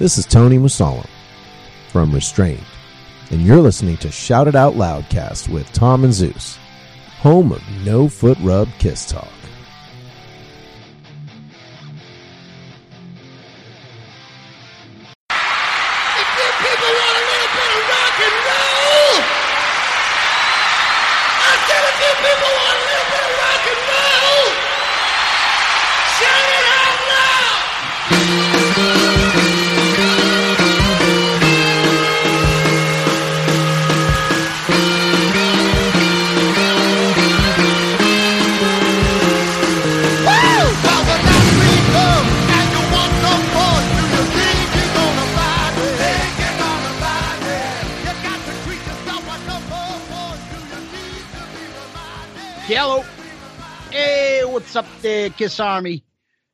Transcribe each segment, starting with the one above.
This is Tony Musalam from Restrained, and you're listening to Shout It Out Loudcast with Tom and Zeus, home of No Foot Rub Kiss Talk. Up there, Kiss Army?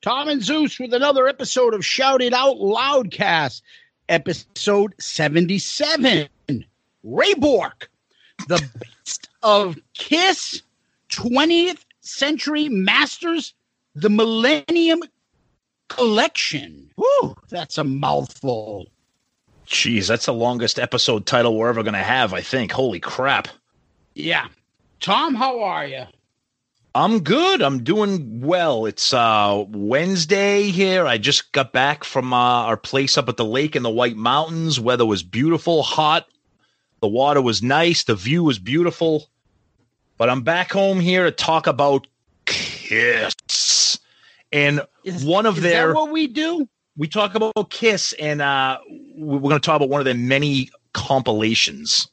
Tom and Zeus with another episode of Shout It Out Loudcast, episode 77. Ray Bork, the best of Kiss 20th Century Masters, the Millennium Collection. Whew, that's a mouthful. Jeez, that's the longest episode title we're ever going to have, I think. Holy crap. Yeah. Tom, how are you? I'm good. I'm doing well. It's uh Wednesday here. I just got back from uh, our place up at the lake in the White Mountains. Weather was beautiful, hot. The water was nice. The view was beautiful. But I'm back home here to talk about Kiss. And Is- one of is their that what we do? we talk about Kiss and uh we're going to talk about one of their many compilations.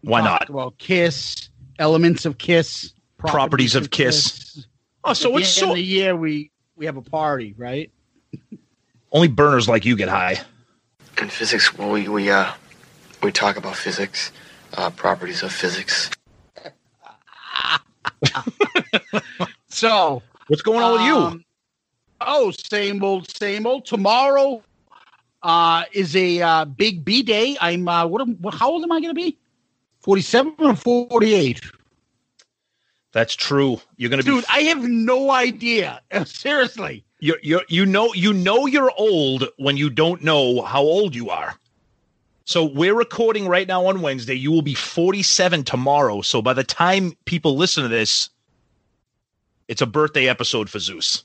Why Talk not? Well, Kiss, elements of Kiss, Properties of Kiss. Oh, so At it's the so of the year we we have a party, right? only burners like you get high. In physics, we we uh we talk about physics, uh, properties of physics. So What's going on with you? um, Oh, same old, same old. Tomorrow uh, is a uh, big B day. I'm uh, what, am- what? How old am I going to be? Forty-seven or forty-eight? That's true. You're gonna Dude, be I have no idea. Seriously. you you you know you know you're old when you don't know how old you are. So we're recording right now on Wednesday. You will be 47 tomorrow. So by the time people listen to this, it's a birthday episode for Zeus.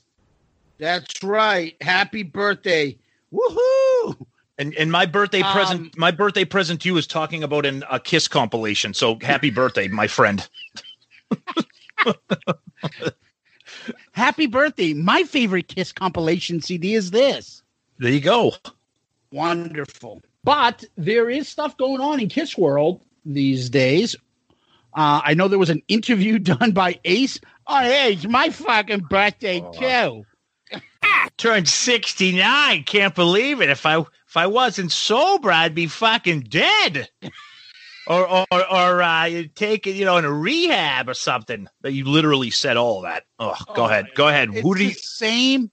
That's right. Happy birthday. Woohoo! And and my birthday Um, present my birthday present to you is talking about an, a Kiss compilation. So happy birthday, my friend. Happy birthday. My favorite Kiss compilation CD is this. There you go. Wonderful. But there is stuff going on in Kiss World these days. Uh, I know there was an interview done by Ace. Oh, hey, it's my fucking birthday too. Turned 69. Can't believe it. If I if I wasn't sober, I'd be fucking dead. or or or uh, you take it, you know, in a rehab or something. That you literally said all that. Oh, go Oh, ahead. Go ahead. It's the same?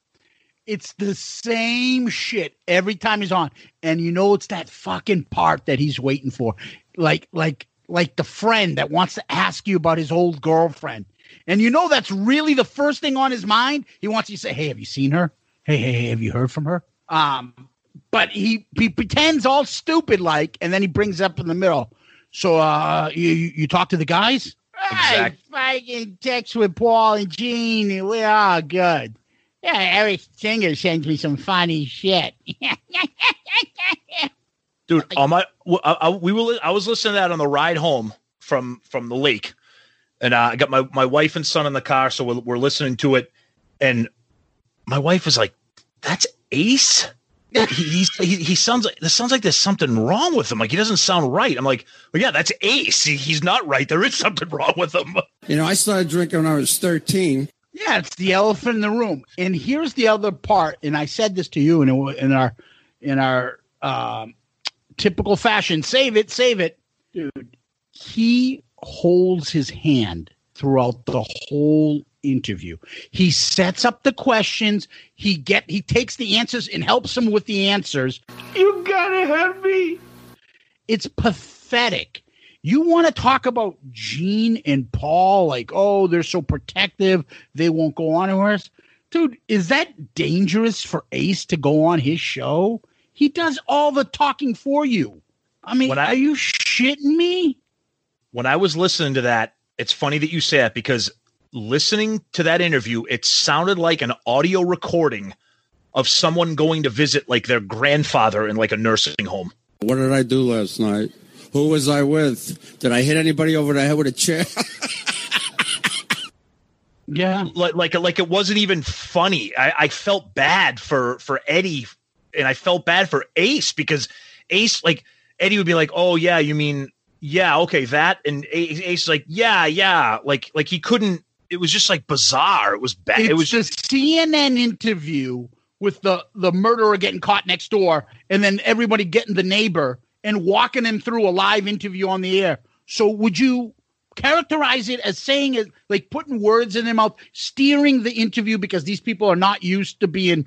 It's the same shit every time he's on, and you know it's that fucking part that he's waiting for, like like like the friend that wants to ask you about his old girlfriend, and you know that's really the first thing on his mind. He wants you to say, "Hey, have you seen her? Hey, hey, hey, have you heard from her?" Um, but he he pretends all stupid like, and then he brings up in the middle. So, uh, you you, you talk to the guys? Exact- I fucking text with Paul and Gene, and we're all good. Yeah, Eric Singer sends me some funny shit. dude on my w- I, I- we were i was listening to that on the ride home from from the lake and uh, i got my my wife and son in the car so we're, we're listening to it and my wife was like that's ace he, he's, he, he sounds like this sounds like there's something wrong with him like he doesn't sound right i'm like well yeah that's ace he, he's not right there is something wrong with him You know, I started drinking when I was 13. Yeah, it's the elephant in the room. And here's the other part. And I said this to you in in our in our um, typical fashion. Save it, save it, dude. He holds his hand throughout the whole interview. He sets up the questions. He get he takes the answers and helps him with the answers. You gotta help me. It's pathetic. You want to talk about Gene and Paul, like, oh, they're so protective, they won't go on anywhere. Dude, is that dangerous for Ace to go on his show? He does all the talking for you. I mean, When I- are you shitting me? when I was listening to that, it's funny that you say that because listening to that interview, it sounded like an audio recording of someone going to visit like their grandfather in like a nursing home. What did I do last night? Who was I with? Did I hit anybody over the head with a chair? Yeah. Like like like it wasn't even funny. I, I felt bad for for Eddie and I felt bad for Ace because Ace like Eddie would be like, "Oh yeah, you mean yeah, okay, that." And Ace, Ace is like, "Yeah, yeah." Like like he couldn't it was just like bizarre. It was bad. It's It was the CNN interview with the the murderer getting caught next door, and then everybody getting the neighbor and walking him through a live interview on the air. So would you characterize it as saying it like putting words in their mouth, steering the interview because these people are not used to being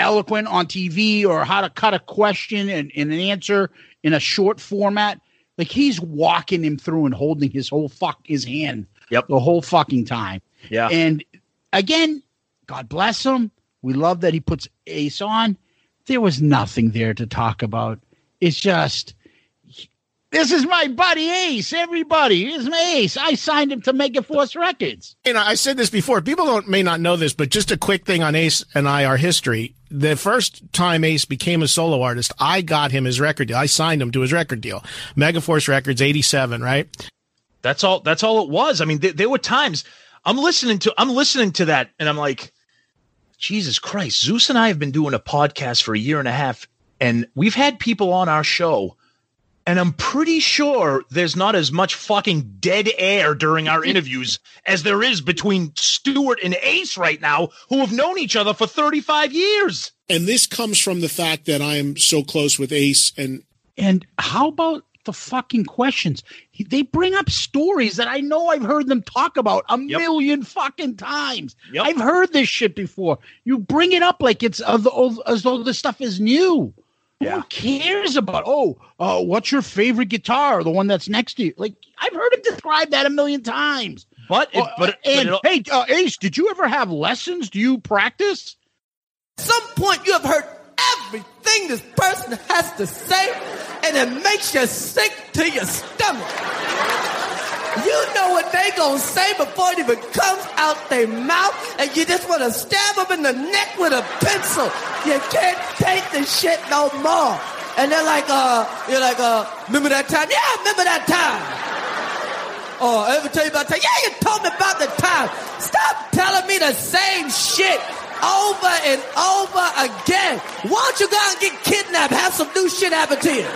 eloquent on TV or how to cut a question and, and an answer in a short format? Like he's walking him through and holding his whole fuck his hand Yep. the whole fucking time. yeah. And again, God bless him. We love that he puts Ace on. There was nothing there to talk about. It's just, this is my buddy Ace. Everybody, this is my Ace. I signed him to Mega Force Records. you know, I said this before. People don't may not know this, but just a quick thing on Ace and I, our history. The first time Ace became a solo artist, I got him his record deal. I signed him to his record deal. Megaforce Records, '87, right? That's all. That's all it was. I mean, th- there were times I'm listening to I'm listening to that, and I'm like, Jesus Christ! Zeus and I have been doing a podcast for a year and a half, and we've had people on our show, and I'm pretty sure there's not as much fucking dead air during our interviews as there is between Stewart and Ace right now, who have known each other for 35 years. And this comes from the fact that I am so close with Ace and And how about the fucking questions? He- They bring up stories that I know I've heard them talk about a Yep. million fucking times. Yep. I've heard this shit before. You bring it up like it's of the, as though the stuff is new. Yeah. Who cares about? Oh, uh, what's your favorite guitar? The one that's next to you. Like I've heard him describe that a million times. But it, Oh, but, and but hey, uh, Ace, did you ever have lessons? Do you practice? At some point you have heard everything this person has to say, and it makes you sick to your stomach. You know what they gonna say before it even comes out their mouth, and you just wanna stab them in the neck with a pencil. You can't take the shit no more. And they're like, uh, you're like, uh, remember that time? Yeah, I remember that time. Oh, I ever tell you about that? Time. Yeah, you told me about the time. Stop telling me the same shit over and over again. Why don't you go and get kidnapped? Have some new shit happen to you.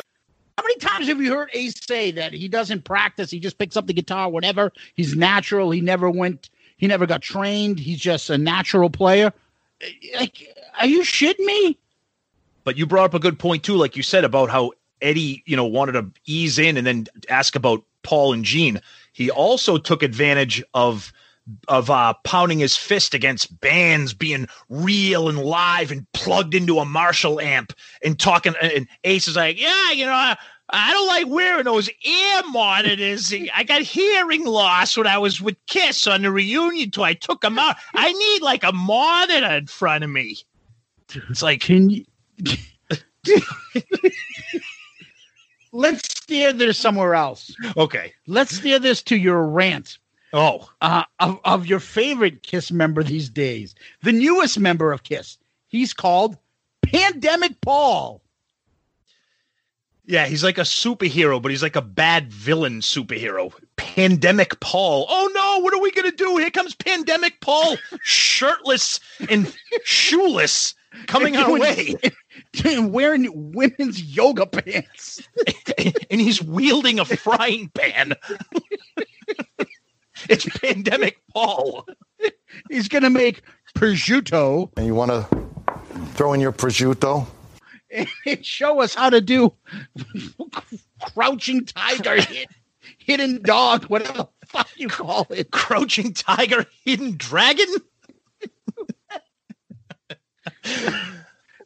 How many times have you heard Ace say that he doesn't practice? He just picks up the guitar, whatever. He's natural. He never went. He never got trained. He's just a natural player. Eh, like, are you shitting me? But you brought up a good point too, like you said about how Eddie, you know, wanted to ease in and then ask about Paul and Gene. He also took advantage of of uh, pounding his fist against bands being real and live and plugged into a Marshall amp and talking. And, and Ace is like, "Yeah, you know, I, I don't like wearing those ear monitors. I got hearing loss when I was with Kiss on the reunion tour. I took them out. I need like a monitor in front of me." It's like Can you? Let's steer this somewhere else. Okay. Let's steer this to your rant. Oh, uh, of, of your favorite Kiss member these days, the newest member of Kiss. He's called Pandemic Paul. Yeah, he's like a superhero, but he's like a bad villain superhero. Pandemic Paul. Oh no, what are we gonna do? Here comes Pandemic Paul, shirtless and shoeless, coming our way. wearing women's yoga pants. and he's wielding a frying pan. It's Pandemic Paul. He's gonna make prosciutto And you want to throw in your prosciutto? and show us how to do crouching tiger, hid, hidden dog, whatever the fuck you call it. Crouching tiger, hidden dragon.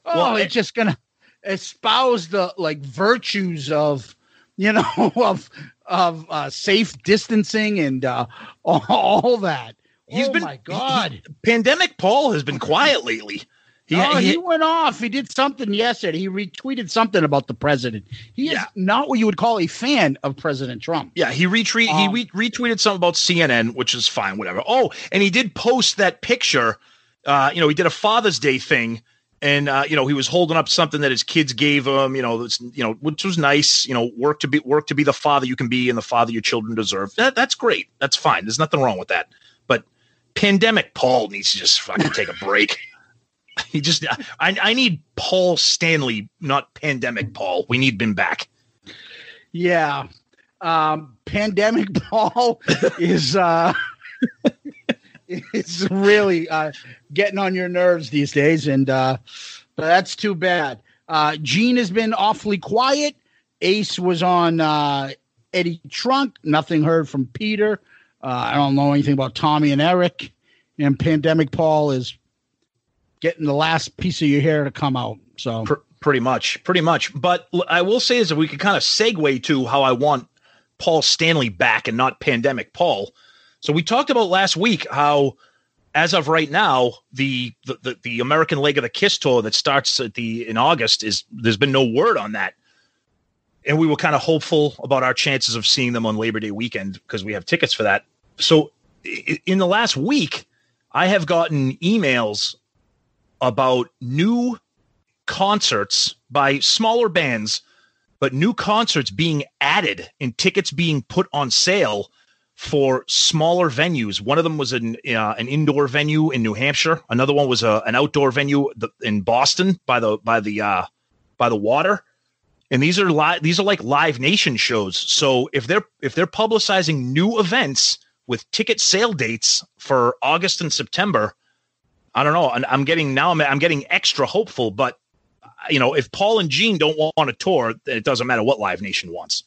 Oh, Well, it's just gonna espouse the like virtues of you know of of uh, safe distancing and uh, all, all that. He's oh been- my god. Pandemic Paul has been quiet lately. He, oh, he- he, went off. He did something yesterday. He retweeted something about the president. He is not what you would call a fan of President Trump. Yeah, he retweet Um, he re- retweeted something about CNN, which is fine, whatever. Oh, and he did post that picture. Uh, you know, he did a Father's Day thing, and uh, you know, he was holding up something that his kids gave him. You know, that's you know, which was nice. You know, work to be work to be the father you can be, and the father your children deserve. That that's great. That's fine. There's nothing wrong with that. But pandemic Paul needs to just fucking take a break. He just, I, I need Paul Stanley, not pandemic Paul. We need him back. Yeah. Um, pandemic Paul is uh is really uh getting on your nerves these days, and uh but that's too bad. Uh Gene has been awfully quiet. Ace was on uh Eddie Trunk, nothing heard from Peter. Uh I don't know anything about Tommy and Eric. And Pandemic Paul is getting the last piece of your hair to come out. So Pr- pretty much, pretty much. But I will say is that we could kind of segue to how I want Paul Stanley back and not pandemic Paul. So we talked about last week how, as of right now, the the, the, the American leg of the Kiss tour that starts at the in August is there's been no word on that. And we were kind of hopeful about our chances of seeing them on Labor Day weekend because we have tickets for that. So in the last week, I have gotten emails about new concerts by smaller bands, but new concerts being added and tickets being put on sale for smaller venues. One of them was an uh, an indoor venue in New Hampshire. Another one was a, an outdoor venue in Boston by the by the uh, by the water. And these are live. These are like Live Nation shows. So if they're if they're publicizing new events with ticket sale dates for August and September, I don't know. And I'm getting now. I'm, I'm getting extra hopeful. But you know, if Paul and Gene don't want a tour, it doesn't matter what Live Nation wants.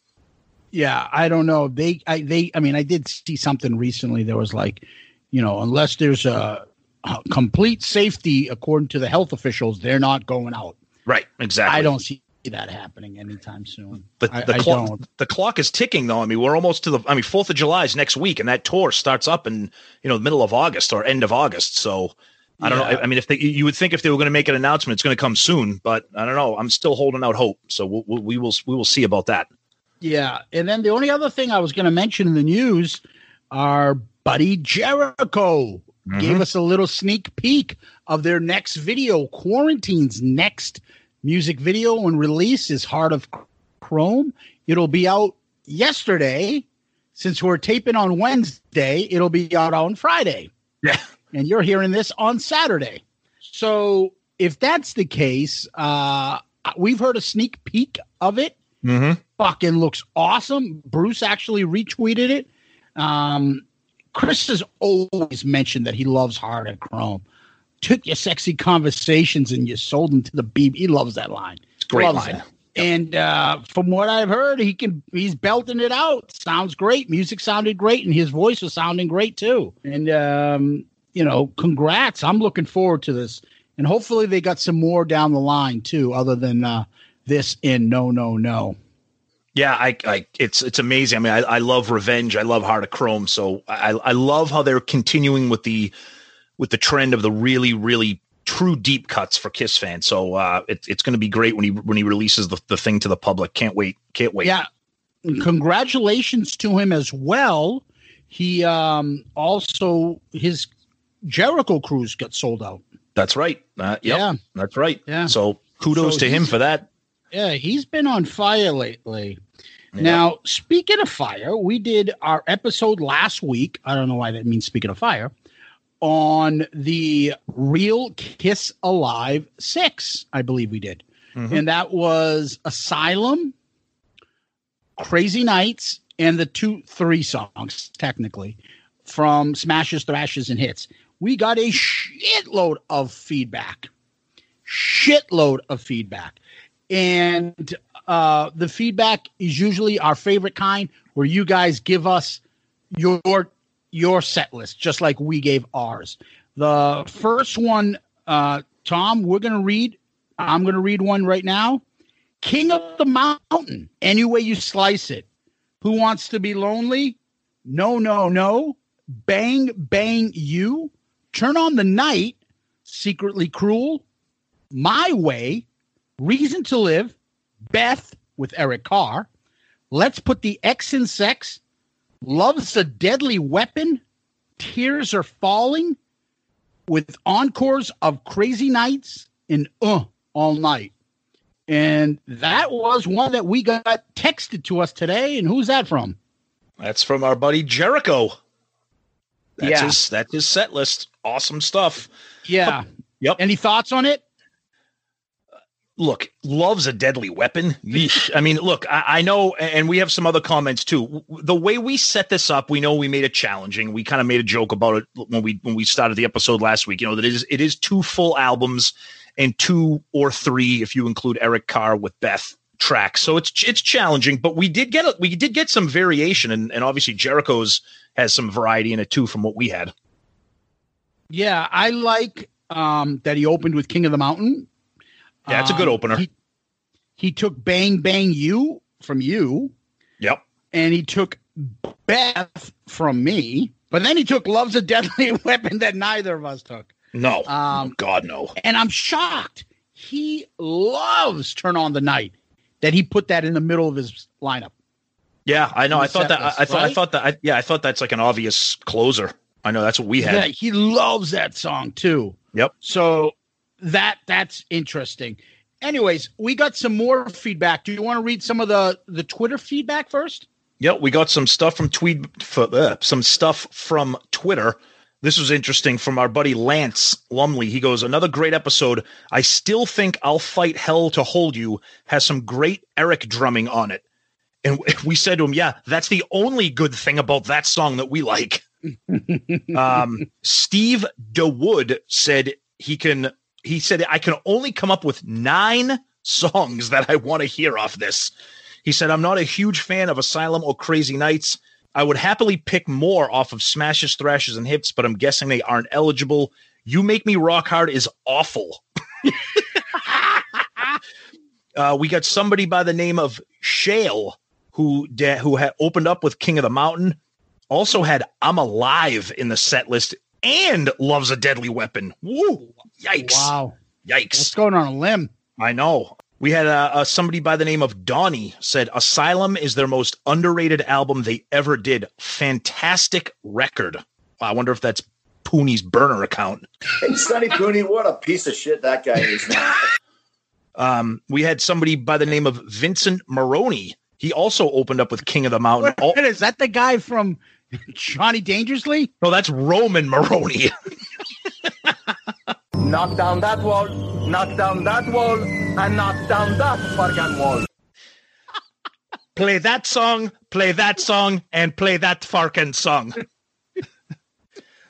Yeah, I don't know. They, I, they, I mean, I did see something recently. There was like, you know, unless there's a, a complete safety according to the health officials, they're not going out. Right. Exactly. I don't see that happening anytime soon. The, I, the I clock don't. the clock is ticking though. I mean, we're almost to the I mean, Fourth of July is next week, and that tour starts up in you know the middle of August or end of August. So I don't know. I, I mean, if they, you would think if they were going to make an announcement, it's going to come soon, but I don't know. I'm still holding out hope. So we'll, we'll, we will we will see about that. Yeah, and then the only other thing I was going to mention in the news, our buddy Jericho gave us a little sneak peek of their next video. Quarantine's next music video and release is Heart of Chrome. It'll be out yesterday. Since we're taping on Wednesday, it'll be out on Friday. Yeah. And you're hearing this on Saturday. So if that's the case, uh, we've heard a sneak peek of it Mm-hmm. Fucking looks awesome. Bruce actually retweeted it. Um, Chris has always mentioned that he loves Heart of Chrome. Took your sexy conversations and you sold them to the beat. He loves that line. It's great line. And uh, from what I've heard, he can he's belting it out. Sounds great. Music sounded great, and his voice was sounding great too. And um, you know, congrats. I'm looking forward to this. And hopefully they got some more down the line too, other than uh, this in no no no. Yeah, I, I, it's it's amazing. I mean, I, I love Revenge. I love Heart of Chrome. So I, I love how they're continuing with the with the trend of the really, really true deep cuts for Kiss fans. So uh, it, it's going to be great when he when he releases the, the thing to the public. Can't wait. Can't wait. Yeah. Congratulations to him as well. He um also his Jericho cruise got sold out. That's right. Uh, yep, Yeah. that's right. Yeah. So kudos So to him for that. Yeah, he's been on fire lately. Now, speaking of fire, we did our episode last week. I don't know why that means speaking of fire on the Real Kiss Alive 6, I believe we did. Mhm. And that was Asylum, Crazy Nights, and the two, three songs, technically, from Smashes, Thrashes, and Hits. We got a shitload of feedback. Shitload of feedback. And uh, the feedback is usually our favorite kind, where you guys give us your your set list, just like we gave ours. The first one, uh, Tom, we're gonna read. I'm gonna read one right now. King of the Mountain. Any way you slice it. Who wants to be lonely? No, no, no. Bang, bang, you. Turn on the night. Secretly cruel. My way. Reason to live. Beth with Eric Carr. Let's put the X in sex. Love's a deadly weapon. Tears are falling. With encores of Crazy Nights and Uh all night. And that was one that we got texted to us today. And who's that from? That's from our buddy Jericho. That's Yeah. his that's his set list. Awesome stuff. Yeah. Yep. Any thoughts on it? Look, love's a deadly weapon. Yeesh. I mean, look, I, I know, and we have some other comments too. The way we set this up, we know we made it challenging. We kind of made a joke about it when we when we started the episode last week. You know that it is it is two full albums and two or three if you include Eric Carr with Beth tracks. So it's it's challenging, but we did get a, we did get some variation, and, and obviously Jericho's has some variety in it too from what we had. Yeah, I like um, that he opened with King of the Mountain. Yeah, it's a good Um, opener. He, he took Bang Bang You from you, Yep. and he took Beth from me, but then he took Love's a Deadly Weapon that neither of us took. No. Um, God no. And I'm shocked. He loves Turn on the Night that he put that in the middle of his lineup. Yeah, I know. I thought that. I, list, I thought. I thought that. I, yeah, I thought that's like an obvious closer. I know that's what we had. Yeah, he loves that song too. Yep. So that that's interesting. Anyways, we got some more feedback. Do you want to read some of the the Twitter feedback first? Yep, we got some stuff from tweet, f- uh, some stuff from Twitter. This was interesting from our buddy Lance Lumley. He goes, another great episode. I still think I'll fight hell to hold you has some great Eric drumming on it. And we said to him, yeah, that's the only good thing about that song that we like. um, Steve DeWood said he can. He said I can only come up with nine songs that I want to hear off this. He said I'm not a huge fan of Asylum or Crazy Nights. I would happily pick more off of Smashes, Thrashes, and Hits, but I'm guessing they aren't eligible. You Make Me Rock Hard is awful. uh, we got somebody by the name of Shale who who had opened up with King of the Mountain. Also had I'm Alive in the set list and Loves a Deadly Weapon. Woo! Yikes! Wow. Yikes! What's going on a limb? I know. We had uh, uh, somebody by the name of Donnie said Asylum is their most underrated album they ever did. Fantastic record. I wonder if that's Pooney's burner account. Hey, Sonny Cooney, what a piece of shit that guy is. Um, we had somebody by the name of Vincent Maroney. He also opened up with King of the Mountain. Wait, is that the guy from Johnny Dangerously? No, that's Roman Moronie. Knock down that wall, knock down that wall, and knock down that fucking wall. play that song, play that song, and play that Farken song.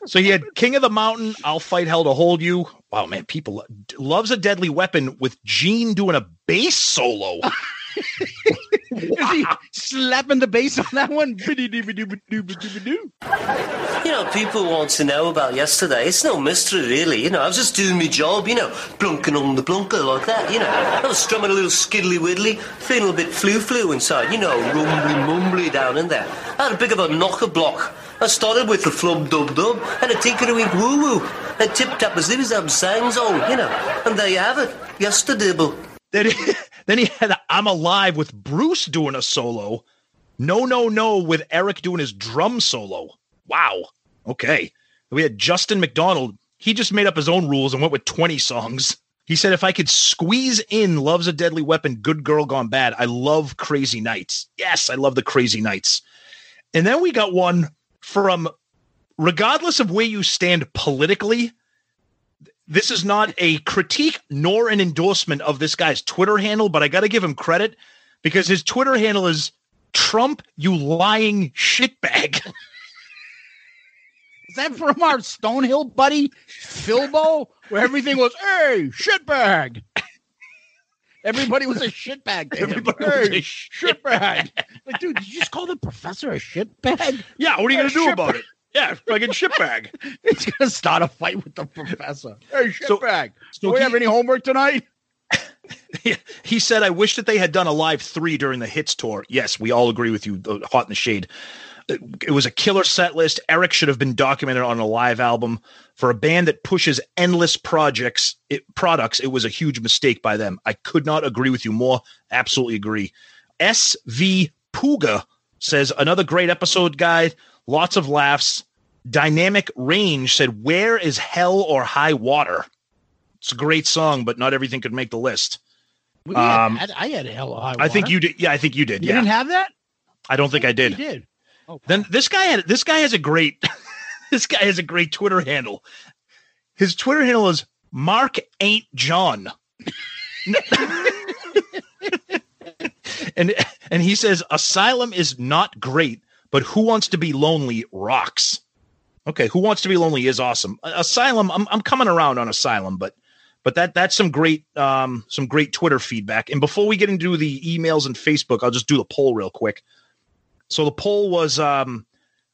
so he had King of the Mountain, I'll Fight Hell to Hold You. Wow, man, people loves a deadly weapon with Gene doing a bass solo. Is he slapping the bass on that one? You know, people want to know about yesterday. It's no mystery, really. You know, I was just doing my job, you know, plunking on the plunker like that, you know. I was strumming a little skiddly widdly, feeling a bit flu-flu inside, you know, rumbly mumbly down in there. I had a bit of a knocker block. I started with the flub dub dub and a tinker wink woo woo, and tip tap a zibby zab sang zone, you know. And there you have it, yesterday. Then he, then he had I'm Alive with Bruce doing a solo. No, no, no, with Eric doing his drum solo. Wow. Okay. We had Justin McDonald. He just made up his own rules and went with 20 songs. He said, if I could squeeze in Love's a Deadly Weapon, Good Girl Gone Bad, I love Crazy Nights. Yes, I love the Crazy Nights. And then we got one from, regardless of where you stand politically, this is not a critique nor an endorsement of this guy's Twitter handle, but I got to give him credit because his Twitter handle is Trump, you lying shitbag. Is that from our Stonehill buddy Philbo, where everything was, "Hey, shitbag." Everybody was a shitbag. Everybody was hey, a shitbag. Like, dude, did you just call the professor a shitbag? Yeah, what are you going to do about it? Yeah, fucking shitbag. He's gonna start a fight with the professor. Hey, So- shitbag. so Do we he- have any homework tonight? he said, I wish that they had done a live three during the hits tour. Yes, we all agree with you. The Hot in the Shade. It it was a killer set list. Eric should have been documented on a live album. For a band that pushes endless projects, it, products, it was a huge mistake by them. I could not agree with you more. Absolutely agree. SV Puga says, another great episode, guy. Lots of laughs. Dynamic Range said, Where is hell or high water? It's a great song, but not everything could make the list. We had- Um, I had hell of high Water. I think you did. Yeah, I think you did. You yeah, didn't have that. I don't think I You did. did. Then this guy had this guy has a great this guy has a great Twitter handle. His Twitter handle is Mark Ain't John. and and he says Asylum is not great, but Who Wants to Be Lonely rocks. Okay, Who Wants to Be Lonely is awesome. Asylum, I'm I'm coming around on Asylum, but but that that's some great um some great Twitter feedback. And before we get into the emails and Facebook, I'll just do the poll real quick. So the poll was um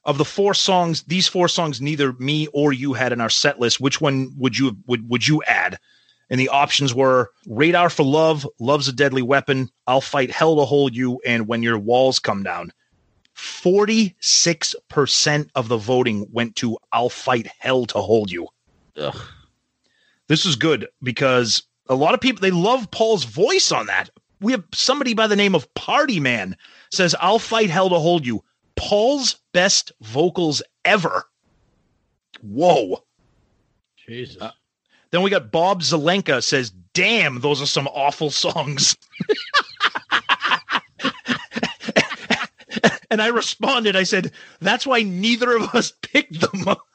of the four songs, these four songs neither me or you had in our set list. Which one would you would would you add? And the options were Radar for Love, Love's a Deadly Weapon, I'll Fight Hell to Hold You, and When Your Walls Come Down. 46% of the voting went to I'll Fight Hell to Hold You. Ugh. This is good because a lot of people they love Paul's voice on that. We have somebody by the name of Party Man says I'll fight hell to hold you. Paul's best vocals ever. Whoa. Jesus. Uh, then we got Bob Zelenka says, "Damn, those are some awful songs." and I responded, I said, "That's why neither of us picked them." Up.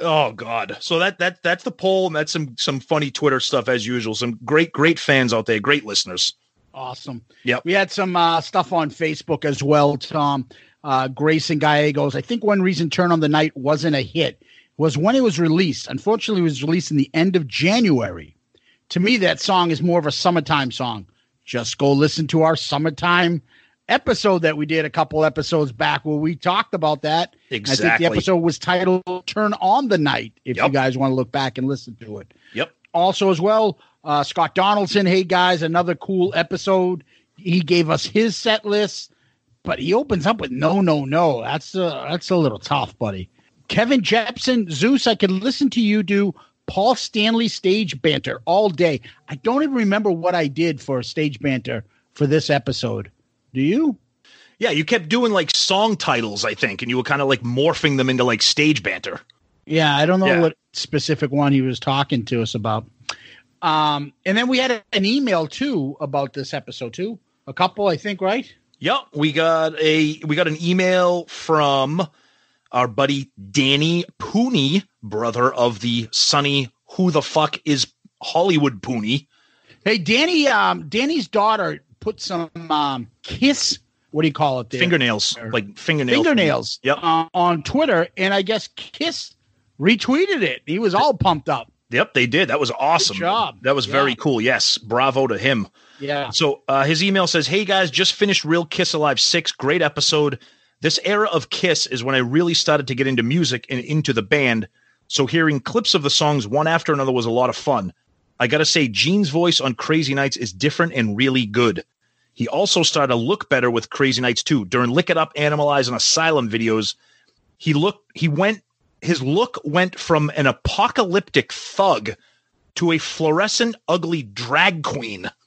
Oh god. So that that that's the poll and that's some some funny Twitter stuff as usual. Some great great fans out there, great listeners. Awesome. Yep. We had some uh, stuff on Facebook as well, Tom. Uh, Grayson Gallegos. I think one reason Turn on the Night wasn't a hit was when it was released. Unfortunately, it was released in the end of January. To me, that song is more of a summertime song. Just go listen to our summertime episode that we did a couple episodes back where we talked about that. I think Exactly. the episode was titled Turn on the Night, if you guys want to look back and listen to it. Yep. also as well uh, scott donaldson hey guys another cool episode. He gave us his set list but he opens up with no no no. That's uh, that's a little tough buddy. Kevin jepson zeus i could listen to you do paul stanley stage banter all day. I don't even remember what i did for stage banter for this episode do you Yeah, you kept doing like song titles, I think, and you were kind of like morphing them into like stage banter. Yeah, I don't know Yeah. what specific one he was talking to us about. Um, and then we had an email too about this episode too. A couple, I think, right? Yep, we got a we got an email from our buddy Danny Pooney, brother of the Sunny Who the fuck is Hollywood Pooney. Hey, Danny. Um, Danny's daughter put some um, kiss. What do you call it? There? Fingernails, like fingernails. fingernails. Yep. uh, on Twitter, and I guess Kiss retweeted it. He was all pumped up. Yep, they did. That was awesome. job. That was very cool. Yes, bravo to him. Yeah. So uh, his email says, "Hey guys, just finished Real Kiss Alive six. Great episode. This era of Kiss is when I really started to get into music and into the band. So hearing clips of the songs one after another was a lot of fun. I gotta say, Gene's voice on Crazy Nights is different and really good. He also started to look better with Crazy Nights too. During Lick It Up, Animalize, and Asylum videos, he looked. He went. His look went from an apocalyptic thug to a fluorescent, ugly drag queen."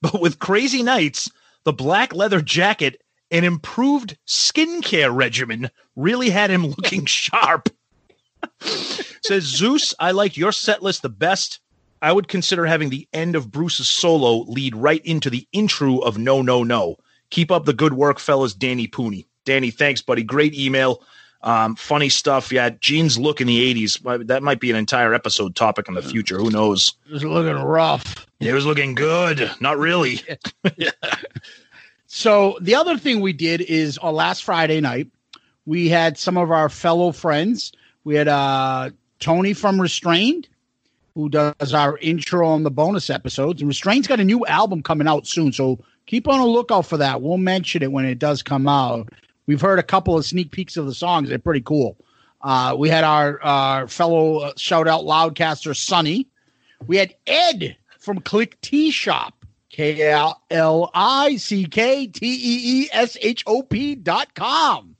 But with Crazy Nights, the black leather jacket and improved skincare regimen really had him looking sharp. Says Zeus, I like your set list the best. I would consider having the end of Bruce's solo lead right into the intro of No No No. Keep up the good work, fellas. Danny Pooney. Danny, thanks, buddy. Great email. Um, funny stuff. Yeah, jeans look in the 80s. That might be an entire episode topic in the future. Who knows? It was looking rough. It was looking good. Not really. So the other thing we did is on last Friday night, we had some of our fellow friends. We had uh, Tony from Restrained, who does our intro on the bonus episodes. And Restrained's got a new album coming out soon, so keep on a lookout for that. We'll mention it when it does come out. We've heard a couple of sneak peeks of the songs; they're pretty cool. Uh, we had our our fellow uh, shout out loudcaster Sonny. We had Ed from Klick Tee Shop. K L L I C K T E E S H O P dot com.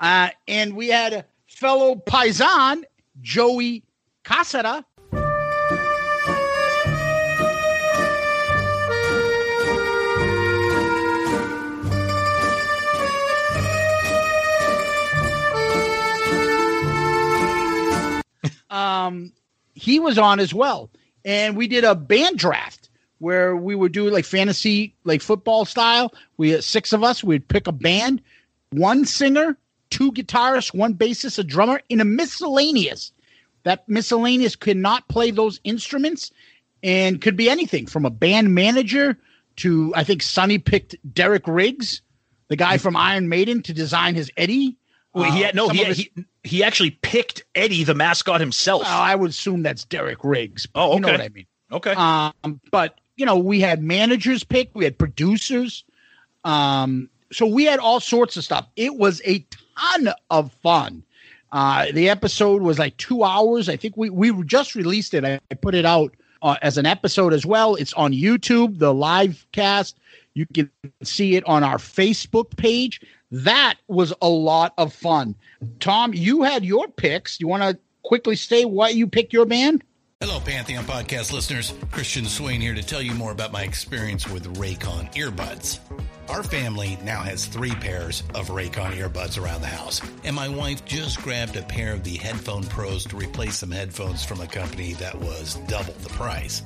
Uh, and we had fellow paisan, Joey Casera. Um, he was on as well. And we did a band draft where we would do like fantasy, like football style. We had six of us. We'd pick a band, one singer, two guitarists, one bassist, a drummer, in a miscellaneous. That miscellaneous could not play those instruments and could be anything from a band manager to I think Sonny picked Derek Riggs, the guy from Iron Maiden, to design his Eddie. Wait, he Uh, had no. some He, of his- he he actually picked Eddie, the mascot himself. Well, I would assume that's Derek Riggs. Oh, You know what I mean? Okay. Um, but you know, we had managers pick, we had producers. Um, so we had all sorts of stuff. It was a ton of fun. Uh, the episode was like two hours. I think we we just released it. I, I put it out uh, as an episode as well. It's on YouTube, the live cast. You can see it on our Facebook page. That was a lot of fun. Tom, you had your picks. You want to quickly say why you picked your band? Hello, Pantheon podcast listeners. Christian Swain here to tell you more about my experience with Raycon earbuds. Our family now has three pairs of Raycon earbuds around the house, and my wife just grabbed a pair of the Headphone Pros to replace some headphones from a company that was double the price.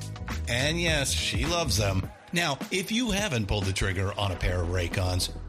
And yes, she loves them. Now, if you haven't pulled the trigger on a pair of Raycons,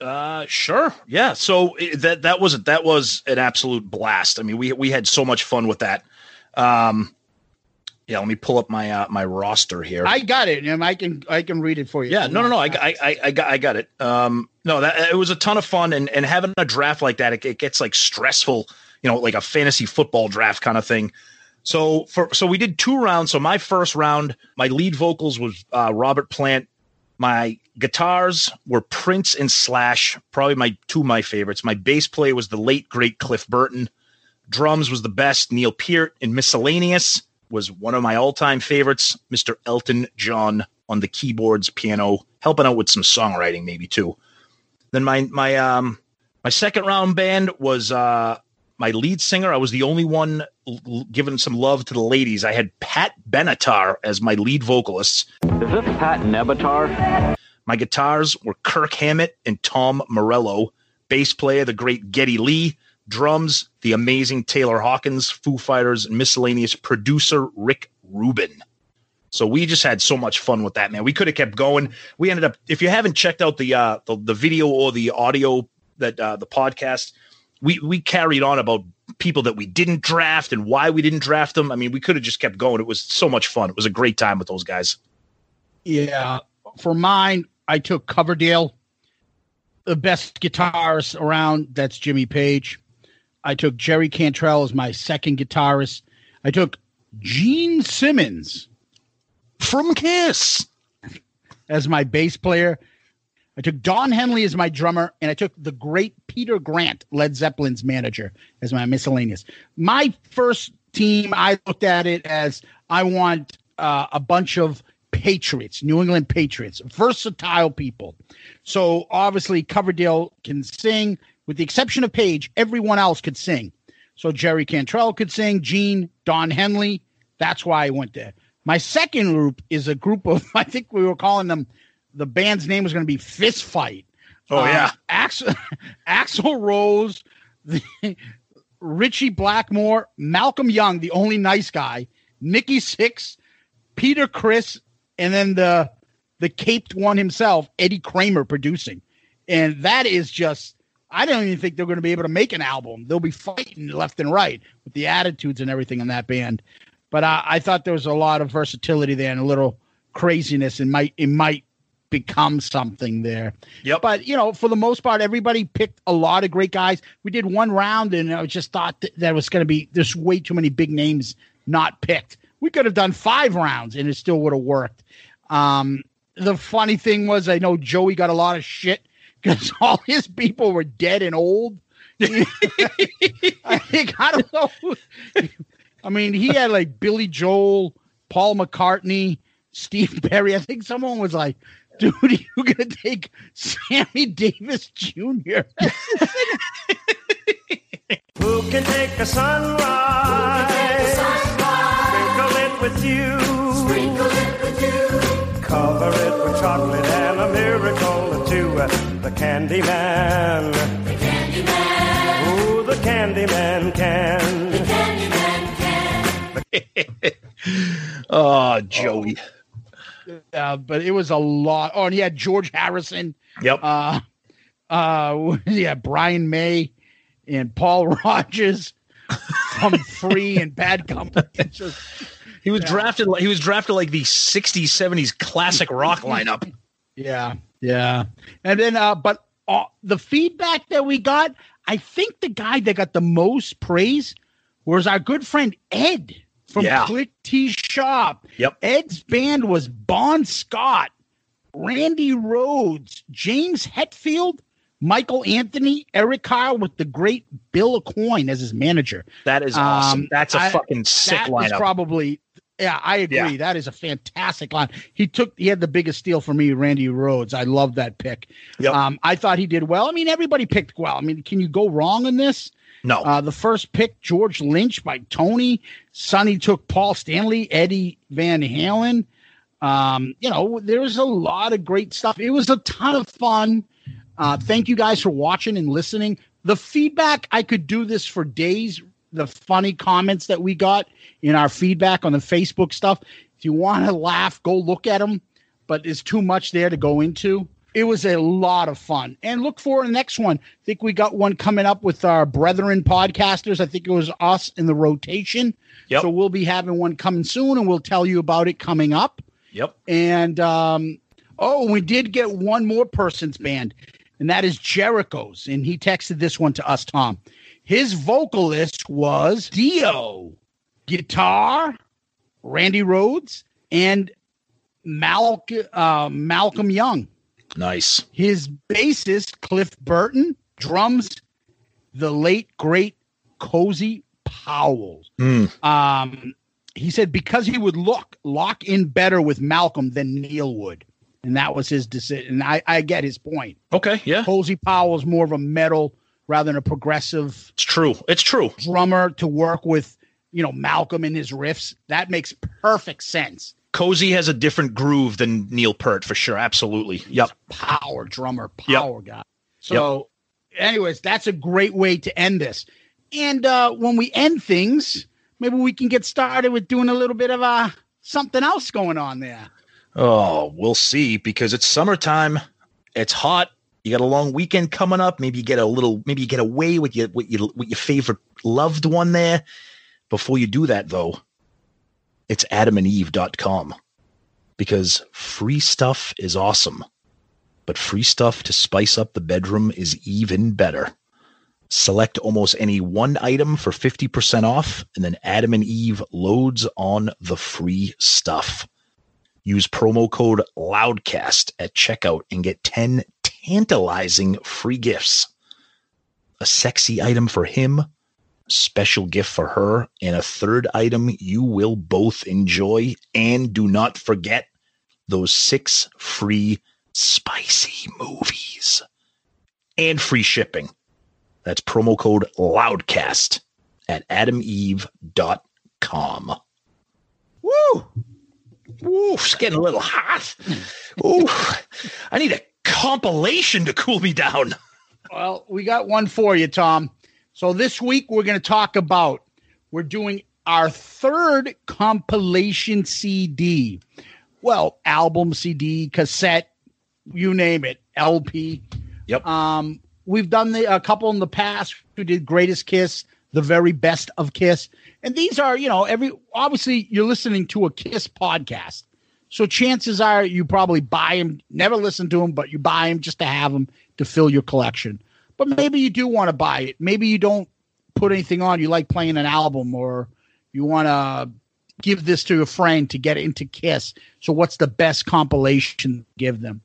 Uh, sure. Yeah. So that that was that was an absolute blast. I mean, we we had so much fun with that. Um, yeah. Let me pull up my uh, my roster here. I got it, and I can I can read it for you. yeah. No. No. No. I I I, I got I got it. Um. No. That it was a ton of fun, and and having a draft like that, it, it gets like stressful. You know, like a fantasy football draft kind of thing. So for so we did two rounds. So my first round, my lead vocals was uh, Robert Plant, My guitars were Prince and Slash, probably my two of my favorites. My bass player was the late great Cliff Burton. Drums was the best Neil Peart, and miscellaneous was one of my all-time favorites, Mr. Elton John on the keyboards, piano, helping out with some songwriting maybe too. Then my my um my second round band was uh my lead singer. I was the only one l- giving some love to the ladies. I had Pat Benatar as my lead vocalist. Is this Pat Nebatar? My guitars were Kirk Hammett and Tom Morello. Bass player, the great Geddy Lee. Drums, the amazing Taylor Hawkins. Foo Fighters, and miscellaneous producer Rick Rubin. So we just had so much fun with that, man. We could have kept going. We ended up, if you haven't checked out the uh, the, the video or the audio that uh, the podcast, we we carried on about people that we didn't draft and why we didn't draft them. I mean, we could have just kept going. It was so much fun. It was a great time with those guys. Yeah. For mine, I took Coverdale, the best guitarist around. That's Jimmy Page. I took Jerry Cantrell as my second guitarist. I took Gene Simmons from Kiss as my bass player. I took Don Henley as my drummer, and I took the great Peter Grant, Led Zeppelin's manager, as my miscellaneous. My first team, I looked at it as I want uh, a bunch of Patriots, New England Patriots, versatile people. So obviously, Coverdale can sing, with the exception of Page, everyone else could sing. So Jerry Cantrell could sing, Gene, Don Henley. That's why I went there. My second group is a group of, I think we were calling them, the band's name was going to be Fist Fight. Oh, um, yeah. Axl, Axl Rose, the, Ritchie Blackmore, Malcolm Young, the only nice guy, Nikki Sixx, Peter Criss, and then the the caped one himself, Eddie Kramer, producing. And that is just I don't even think they're going to be able to make an album. They'll be fighting left and right with the attitudes and everything in that band. But I, I thought there was a lot of versatility there and a little craziness, and might it might become something there. Yep. But you know, for the most part, everybody picked a lot of great guys. We did one round, and I just thought that, that was going to be there's way too many big names not picked. We could have done five rounds, and it still would have worked. Um, the funny thing was, I know Joey got a lot of shit because all his people were dead and old. I think I don't know. I mean, he had like Billy Joel, Paul McCartney, Steve Perry. I think someone was like, "Dude, are you gonna take Sammy Davis Jr.?" Who can take a sunrise? Sprinkle it with you. Sprinkle it with you. Cover it with chocolate and a miracle or two. The candy man. The candy man. Ooh, the candy man can. The candy man can. Ah, oh, Joey. Uh, but it was a lot. Oh, and he had George Harrison. Yep. Uh, uh, yeah, Brian May and Paul Rodgers from Free and Bad Company. Just- He was drafted. He was drafted like the '60s, '70s classic rock lineup. Yeah, yeah. And then, uh, but uh, the feedback that we got, I think the guy that got the most praise was our good friend Ed from Yeah. Klick Tee Shop. Yep. Ed's band was Bon Scott, Randy Rhoads, James Hetfield, Michael Anthony, Eric Kyle with the great Bill Aucoin as his manager. That is awesome. Um, That's a I- fucking sick that lineup. probably yeah, I agree. Yeah. That is a fantastic line. He took he had the biggest steal for me, Randy Rhoads. I love that pick. Yep. Um, I thought he did well. I mean, everybody picked well. I mean, can you go wrong in this? No. Uh, the first pick, George Lynch by Tony. Sonny took Paul Stanley, Eddie Van Halen. Um, you know, there was a lot of great stuff. It was a ton of fun. Uh, thank you guys for watching and listening. The feedback, I could do this for days. The funny comments that we got in our feedback on the Facebook stuff. If you want to laugh, go look at them, but there's too much there to go into. It was a lot of fun. And look for the next one. I think we got one coming up with our brethren podcasters. I think it was us in the rotation. Yep. So we'll be having one coming soon and we'll tell you about it coming up. Yep. And um, oh, we did get one more person's band, and that is Jericho's. And he texted this one to us, Tom. His vocalist was Dio, guitar, Randy Rhoads, and Malcolm uh, Malcolm Young. Nice. His bassist Cliff Burton drums the late great Cozy Powell. Hmm. Um, he said because he would look lock in better with Malcolm than Neil would, and that was his decision. And I, I get his point. Okay, yeah, Cozy Powell's more of a metal rather than a progressive. It's true. It's true. Drummer to work with, you know, Malcolm in his riffs. That makes perfect sense. Cozy has a different groove than Neil Peart for sure. Absolutely. Yep. Power drummer, Yep. power guy. So, anyways, that's a great way to end this. And uh, when we end things, maybe we can get started with doing a little bit of uh, something else going on there. Oh, we'll see because it's summertime. It's hot. You got a long weekend coming up. Maybe you get a little. Maybe you get away with your with your with your favorite loved one there. Before you do that, though, it's adamandeve.com because free stuff is awesome, but free stuff to spice up the bedroom is even better. Select almost any one item for 50% off, and then Adam and Eve loads on the free stuff. Use promo code LOUDCAST at checkout and get 10 tantalizing free gifts. A sexy item for him, special gift for her, and a third item you will both enjoy. And do not forget those six free spicy movies and free shipping. That's promo code LOUDCAST at adameve.com. Woo! Ooh, it's getting a little hot. Ooh, I need a compilation to cool me down. Well, we got one for you, Tom. So this week we're going to talk about we're doing our third compilation CD. Well, album, CD, cassette, you name it, LP. Yep. Um, we've done the, a couple in the past. We did Greatest Kiss, the very best of Kiss, and these are you know every obviously you're listening to a Kiss podcast, so chances are you probably buy them. Never listen to them, but you buy them just to have them to fill your collection. But maybe you do want to buy it. Maybe you don't put anything on. You like playing an album, or you want to give this to a friend to get into Kiss. So what's the best compilation give them?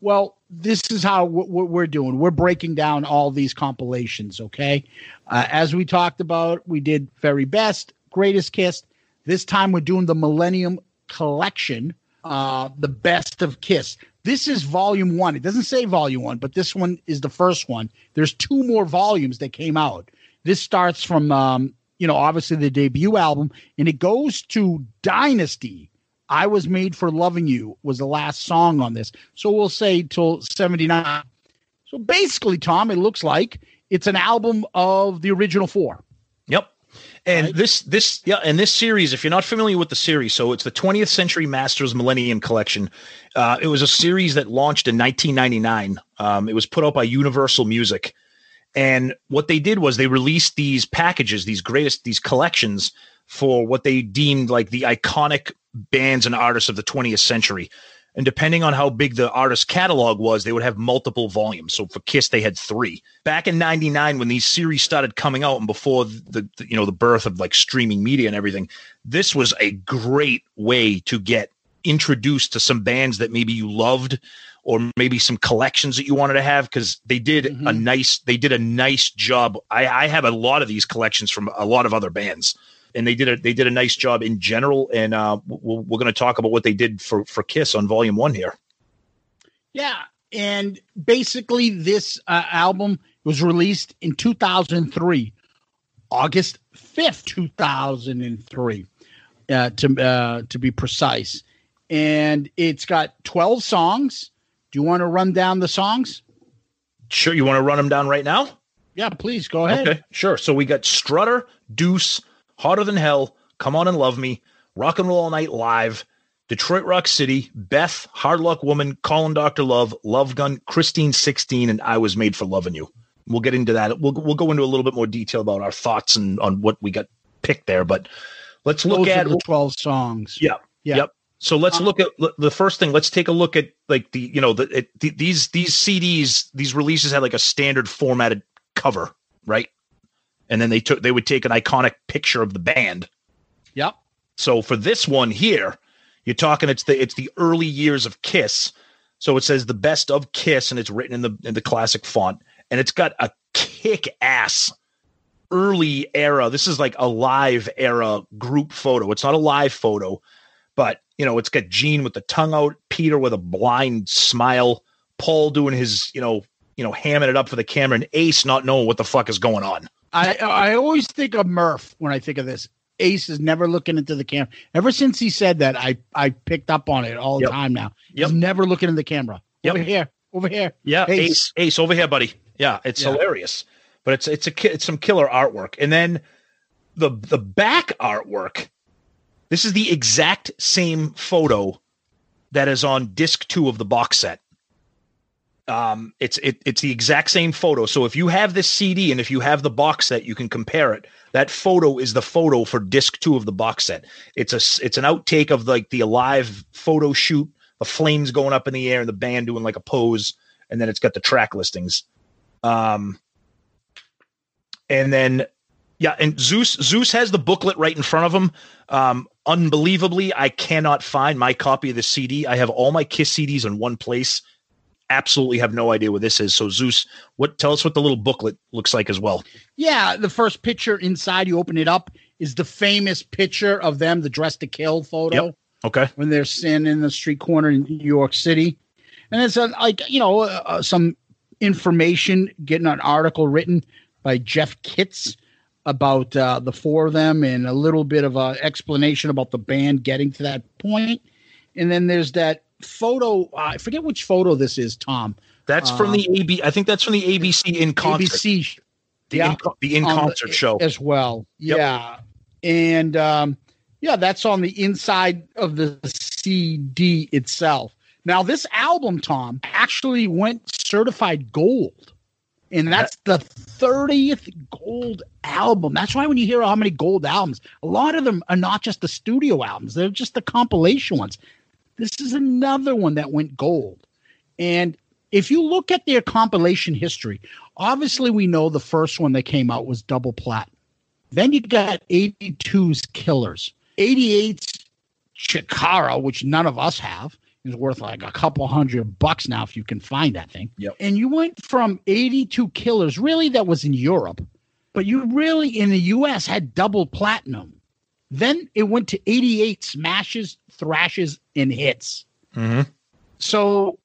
Well, this is how we're doing. We're breaking down all these compilations. Okay, uh, as we talked about, we did very best, greatest Kiss. This time we're doing the Millennium Collection, uh, the best of Kiss. This is volume one. It doesn't say volume one, but this one is the first one. There's two more volumes that came out. This starts from, um, you know, obviously the debut album, and it goes to Dynasty. I was made for loving you was the last song on this. So we'll say till 79. So basically, Tom, it looks like it's an album of the original four. And this this yeah, and this series, if you're not familiar with the series, so it's the 20th Century Masters Millennium Collection. Uh, it was a series that launched in 1999. Um, it was put out by Universal Music, and what they did was they released these packages, these greatest, these collections for what they deemed like the iconic bands and artists of the 20th century. And depending on how big the artist catalog was, they would have multiple volumes. So for Kiss, they had three. Back in '99, when these series started coming out, and before the, the you know the birth of like streaming media and everything, this was a great way to get introduced to some bands that maybe you loved, or maybe some collections that you wanted to have because they did a mm-hmm. nice they did a nice job. I, I have a lot of these collections from a lot of other bands and they did a they did a nice job in general. And uh, we're, we're going to talk about what they did for for Kiss on Volume One here. Yeah, and basically, this uh, album was released in 2003, August 5th, 2003, uh, to uh, to be precise. And it's got 12 songs. Do you want to run down the songs? Sure, you want to run them down right now? Yeah, please go ahead. Okay, sure. So we got Strutter, Deuce, Hotter Than Hell, Come On and Love Me, Rock and Roll All Night Live, Detroit Rock City, Beth, Hard Luck Woman, Calling Dr. Love, Love Gun, Christine 16, and I Was Made for Loving You. We'll get into that. We'll we'll go into a little bit more detail about our thoughts and on what we got picked there, but let's look Those at the 12 songs. yeah. Yeah. Yep. So let's Um, look at the first thing. Let's take a look at like the you know the, it, the these these CDs these releases had like a standard formatted cover, right? And then they took they would take an iconic picture of the band. Yep. So for this one here, You're talking it's the it's the early years of Kiss. So it says the best of Kiss, and it's written in the in the classic font, and it's got a kick ass early era. This is like a live era group photo. It's not a live photo, but you know, it's got Gene with the tongue out, Peter with a blind smile, Paul doing his, you know, you know, hamming it up for the camera, and Ace not knowing what the fuck is going on. I I always think of Murph when I think of this. Ace is never looking into the camera. Ever since he said that, I I picked up on it all the Yep. time now. Yep. He's never looking in the camera. Yep. Over here, over here. Yeah, Ace. Ace, Ace, over here, buddy. Yeah, it's Yeah. hilarious, but it's it's a it's some killer artwork, and then the the back artwork. This is the exact same photo that is on disc two of the box set. Um, it's it, it's the exact same photo. So if you have this CD and if you have the box set, you can compare it. That photo is the photo for disc two of the box set. It's a it's an outtake of like the alive photo shoot, the flames going up in the air, and the band doing like a pose, and then it's got the track listings. Um, and then yeah, and Zeus Zeus has the booklet right in front of him. Um, unbelievably, I cannot find my copy of the CD. I have all my Kiss CDs in one place. Absolutely have no idea what this is. So Zeus, what tell us what the little booklet looks like as well. Yeah, the first picture inside, you open it up, is the famous picture of them, the dress to kill photo. Yep. Okay. when they're sitting in the street corner in New York City. And it's a, like, you know, uh, uh, some information, getting an article written by Jeff Kitts about uh, the four of them and a little bit of a explanation about the band getting to that point. And then there's that photo. Uh, I forget which photo this is, Tom. That's from the AB. I think that's from the ABC in concert. ABC, the yeah, in, the in the- concert show. as well. Yep. Yeah, and um, yeah, that's on the inside of the CD itself. Now, this album, Tom, actually went certified gold, and that's the thirtieth gold album. That's why when you hear how many gold albums, a lot of them are not just the studio albums; they're just the compilation ones. This is another one that went gold. And if you look at their compilation history, obviously we know the first one that came out was double plat. Then you got 82's Killers, 88's Chikara, which none of us have, is worth like a couple hundred bucks now if you can find that thing. Yep. And you went from 82 Killers, really that was in Europe, but you really in the US had double platinum. Then it went to 88 smashes, thrashes, and hits. Mm-hmm. So,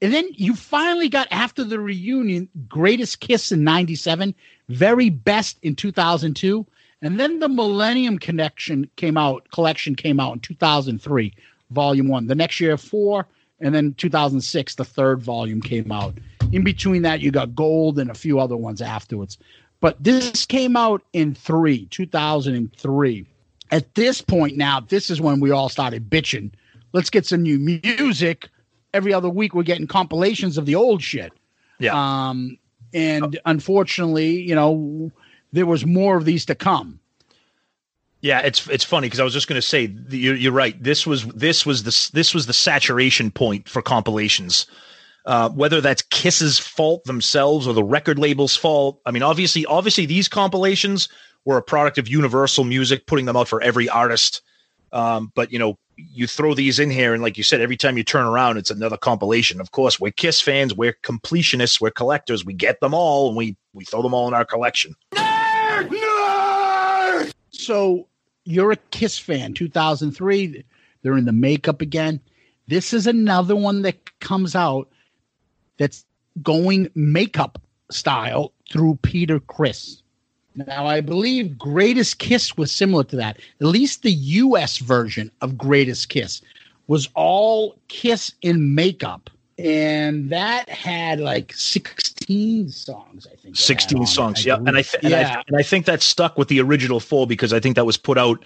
and then you finally got after the reunion, Greatest Kiss in 97, Very Best in 2002. And then the Millennium Connection came out, collection came out in 2003, volume one. The next year, four. And then 2006, the third volume came out. In between that, you got Gold and a few other ones afterwards. But this came out in three, 2003. At this point now, this is when we all started bitching. Let's get some new music. Every other week, we're getting compilations of the old shit. Yeah. Um, and unfortunately, you know, there was more of these to come. Yeah, it's it's funny because I was just going to say you're, you're right. This was this was the this was the saturation point for compilations. Uh, whether that's Kiss's fault themselves or the record label's fault. I mean, obviously, obviously these compilations were a product of Universal Music putting them out for every artist. Um, but you know, you throw these in here, and like you said, every time you turn around, it's another compilation. Of course, we're Kiss fans, we're completionists, we're collectors. We get them all, and we we throw them all in our collection. Nerd, nerd. So you're a Kiss fan. 2003, they're in the makeup again. This is another one that comes out that's going makeup style through Peter Criss. Now, I believe Greatest Kiss was similar to that. At least the US version of Greatest Kiss was all Kiss in makeup. And that had like 16 songs, I think. 16 on it, songs yeah and I, th- and I and I think that stuck with the original four because I think that was put out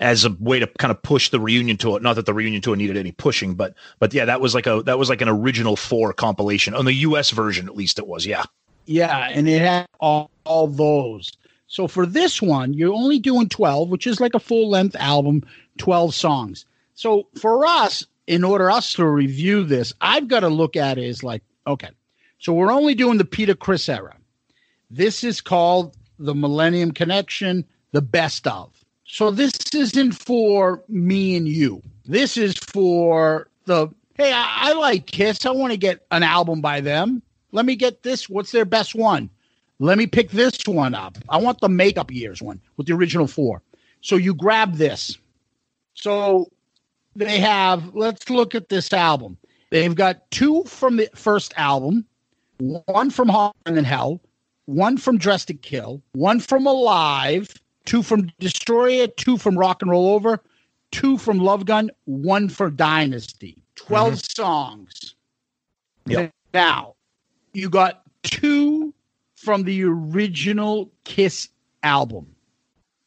as a way to kind of push the reunion tour not that the reunion tour needed any pushing but but yeah that was like a that was like an original four compilation on the US version at least it was yeah Yeah, and it had all, all those. So for this one, you're only doing 12, which is like a full length album, 12 songs. So for us, in order us to review this, I've got to look at it as like, okay, so we're only doing the Peter Criss era. This is called the Millennium Connection, the best of. So this isn't for me and you. This is for the hey, I, I like Kiss. I want to get an album by them. Let me get this. What's their best one? Let me pick this one up. I want the makeup years one with the original four. So you grab this. So they have, let's look at this album. They've got two from the first album, one from Hotter Than Hell, one from Dressed to Kill, one from Alive, two from Destroyer, two from Rock and Roll Over, two from Love Gun, one for Dynasty. 12 mm-hmm. songs. Yep. Now, you got two from the original Kiss album.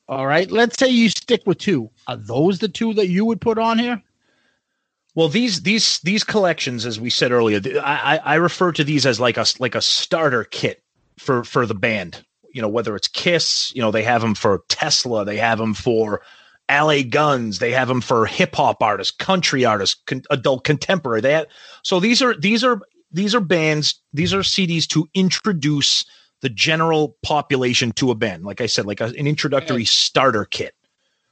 All right. Let's say you stick with two. Are those the two that you would put on here? Well, these these these collections, as we said earlier, I, I refer to these as like a like a starter kit for for the band. You know, whether it's Kiss, you know, they have them for Tesla, they have them for LA Guns, they have them for hip hop artists, country artists, con- adult contemporary. They have, so these are these are these are bands, these are CDs to introduce the general population to a band. Like I said, like a, an introductory starter kit.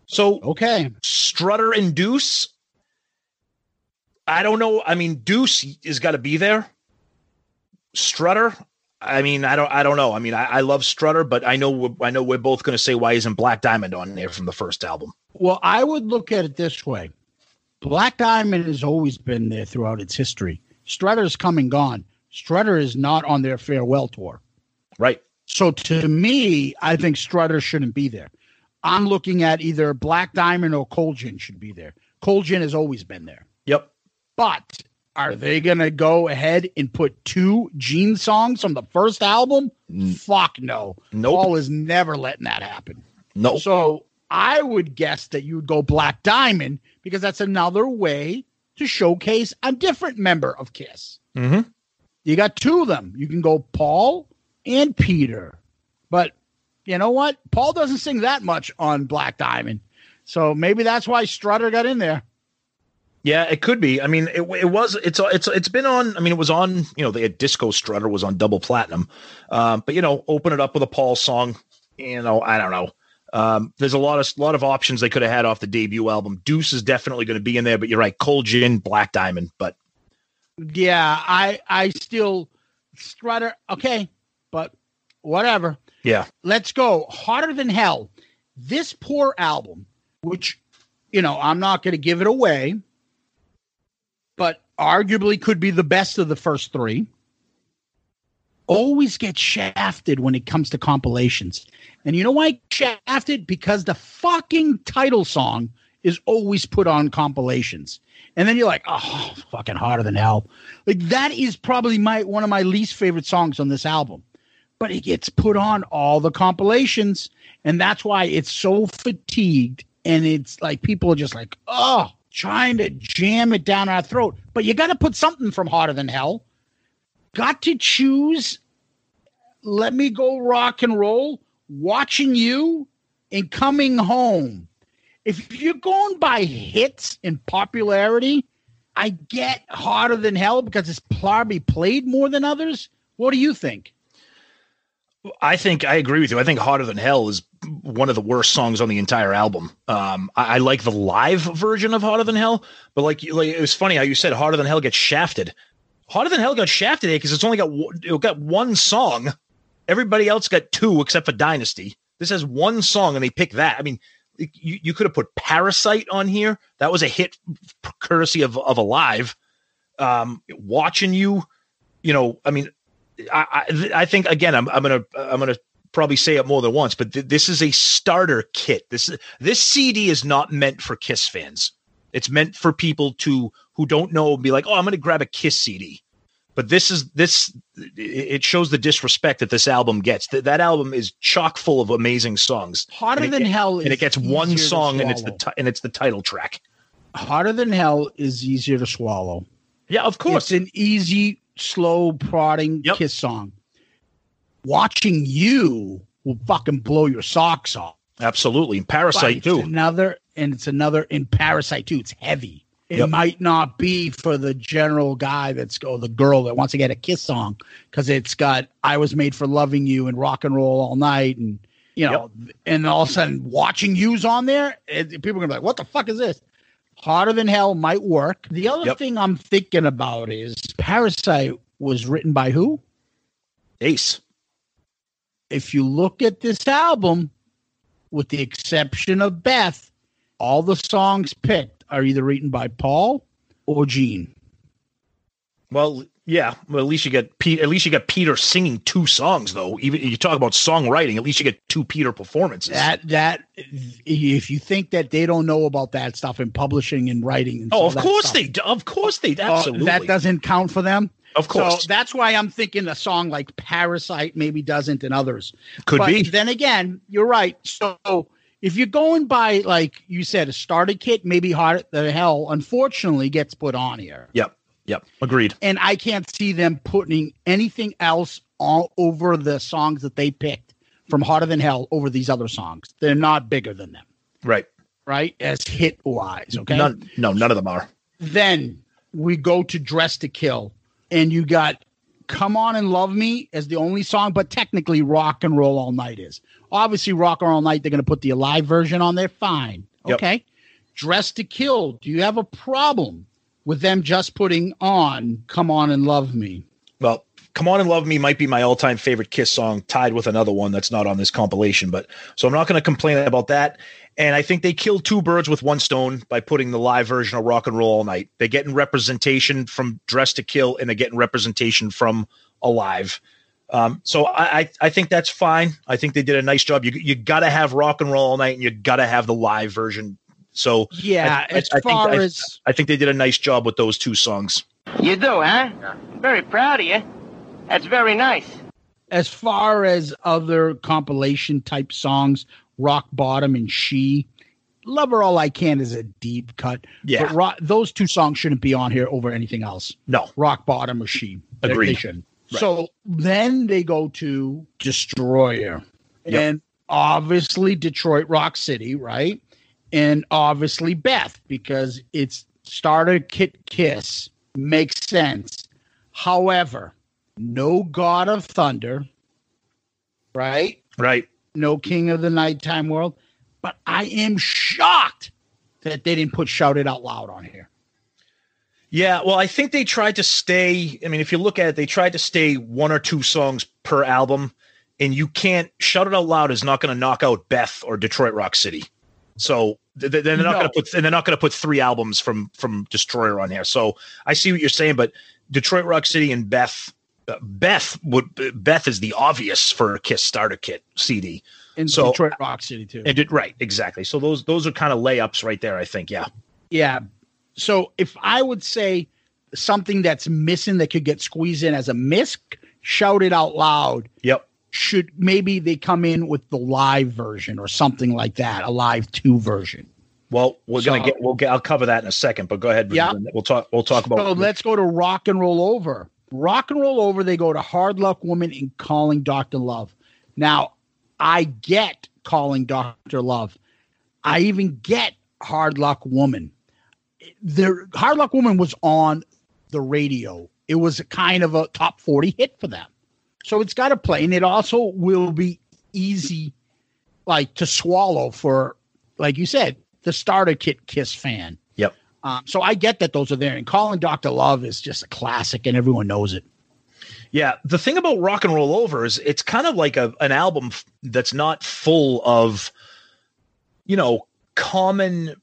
So okay, Strutter and Deuce. I don't know. I mean, Deuce has got to be there. Strutter. I mean, I don't. I don't know. I mean, I, I love Strutter, but I know. we're- I know we're both going to say why isn't Black Diamond on there from the first album? Well, I would look at it this way Black Diamond has always been there throughout its history. Strutter's come and gone. Strutter is not on their farewell tour. Right. So to me, I think Strutter shouldn't be there. I'm looking at either Black Diamond or Cold Gin should be there. Cold Gin has always been there. Yep. But are they going to go ahead and put two Gene songs from the first album? Mm. Fuck no. Nope. Paul is never letting that happen. No. So I would guess that you would go Black Diamond because that's another way to showcase a different member of Kiss. Mm-hmm. You got two of them. You can go Paul and Peter. But you know what? Paul doesn't sing that much on Black Diamond. So maybe that's why Strutter got in there. Yeah, it could be. I mean, it, it was. It's it's it's been on. I mean, it was on. You know, the Disco Strutter was on double platinum. Um, but you know, open it up with a Paul song. You know, I don't know. Um, there's a lot of lot of options they could have had off the debut album. Deuce is definitely going to be in there, but you're right. Cold Gin, Black Diamond, but Yeah, I I still Strutter. Okay, but whatever. yeah, Let's go. Hotter than hell. This poor album, which you know, I'm not going to give it away, but arguably could be the best of the first three. Always get shafted when it comes to compilations. And you know why shafted? Because the fucking title song is always put on compilations. And then you're like, oh, fucking hotter than hell. Like that is probably my one of my least favorite songs on this album. But it gets put on all the compilations. And that's why it's so fatigued. And it's like people are just like, oh, trying to jam it down our throat. But you got to put something from hotter than hell. Got to choose. Let me go rock and roll. Watching you and coming home. If you're going by hits and popularity, I get hotter than hell because it's probably played more than others. What do you think? I think I agree with you. I think "Hotter Than Hell" is one of the worst songs on the entire album. Um, I, I like the live version of "Hotter Than Hell," but like, like it was funny how you said "Hotter Than Hell" gets shafted. "Hotter Than Hell" got shafted today because it's only got it got one song. Everybody else got two except for Dynasty. This has one song, and they pick that. I mean, you, you could have put "Parasite" on here. That was a hit courtesy of of Alive. Um, watching you, you know, I mean, I, I, I think again, I'm, I'm gonna I'm gonna probably say it more than once, but th- this is a starter kit. This this CD is not meant for Kiss fans. It's meant for people to who don't know and be like, oh, I'm gonna grab a Kiss CD. But this is this it shows the disrespect that this album gets. That that album is chock full of amazing songs. Hotter it than hell and it gets one song, and it's the ti- and it's the title track. Hotter than hell is easier to swallow. Yeah, of course. It's an easy, slow, prodding kiss song. Watching you will fucking blow your socks off. Absolutely, and Parasite too. Another, and it's another in Parasite too. It's heavy. It Yep. might not be for the general guy that's go the girl that wants to get a kiss song because it's got "I was made for loving you" and "Rock and Roll All Night" and you know, and all of a sudden watching you's on there, and people are gonna be like, "What the fuck is this?" Hotter Than Hell might work. The other thing I'm thinking about is Parasite was written by who? Ace. If you look at this album, with the exception of Beth, all the songs picked are either written by Paul or Gene. Well, yeah. Well, at least you get Pete. At least you got Peter singing two songs, though. Even you talk about songwriting, at least you get two Peter performances. That that if you think that they don't know about that stuff in publishing and writing, and oh, of course stuff, they. do. Of course they. uh, Absolutely. that doesn't count for them. Of course. So that's why I'm thinking a song like Parasite maybe doesn't and others. Could But be. Then again, you're right. So if you're going by like you said, a starter kit, maybe Heart the Hell, unfortunately gets put on here. Yep. Yep. Agreed. And I can't see them putting anything else all over the songs that they picked from Hotter Than Hell over these other songs. They're not bigger than them, Right. right? As hit wise. Okay. None. No, none of them are. Then we go to Dress to Kill, and you got Come On and Love Me as the only song, but technically Rock and Roll All Night is. Obviously, Rock and Roll All Night, they're going to put the live version on there. Fine. Yep. Okay. Dress to Kill, do you have a problem with them just putting on Come On and Love Me? Well, Come On and Love Me might be my all time favorite Kiss song, tied with another one that's not on this compilation. But so I'm not going to complain about that. And I think they killed two birds with one stone by putting the live version of Rock and Roll All Night. They're getting representation from Dress to Kill, and they're getting representation from Alive. Um, so I, I I think that's fine. I think they did a nice job. You you got to have Rock and Roll All Night, and you got to have the live version. So Yeah, I, I- as I think, far I- as- I think they did a nice job with those two songs. You do, huh? Very proud of you. That's very nice. As far as other compilation type songs, Rock Bottom and She, Love Her All I Can is a deep cut. Yeah. But ro- those two songs shouldn't be on here over anything else. No. Rock Bottom or She. They- They, Agreed. shouldn't. Right. So then they go to Destroyer. Yep. And obviously Detroit Rock City, right? And obviously Beth, because it's starter kit kiss makes sense. However, no God of Thunder, right? Right. No King of the Nighttime World. But I am shocked that they didn't put Shout It Out Loud on here. Yeah, well, I think they tried to stay. I mean, if you look at it, they tried to stay one or two songs per album, and you can't shout it out loud is not going to knock out Beth or Detroit Rock City. So th- th- they're not No. going to put and they're not going to put three albums from from Destroyer on here. So I see what you're saying, but Detroit Rock City and Beth, Beth would Beth is the obvious for a Kiss starter kit CD. In so Detroit Rock City, too. and did right exactly. So those those are kind of layups right there. I think. Yeah. Yeah. So if I would say something that's missing that could get squeezed in as a misc, shout it out loud. Yep. Should maybe they come in with the live version or something like that, a live two version. Well, we're gonna get we'll get I'll cover that in a second, but go ahead. Yeah. We'll talk we'll talk about So let's go to Rock and Roll Over. Rock and Roll Over, they go to Hard Luck Woman and Calling Dr. Love. Now, I get Calling Dr. Love. I even get Hard Luck Woman. The Hard Luck Woman was on the radio. It was a kind of a top 40 hit for them. So it's got to play. And it also will be easy like to swallow for, like you said, the starter kit Kiss fan. Um, so I get that those are there. And Calling Dr. Love is just a classic and everyone knows it. Yeah, the thing about Rock and Roll Over is it's kind of like a an album f- that's not full of, you know, common,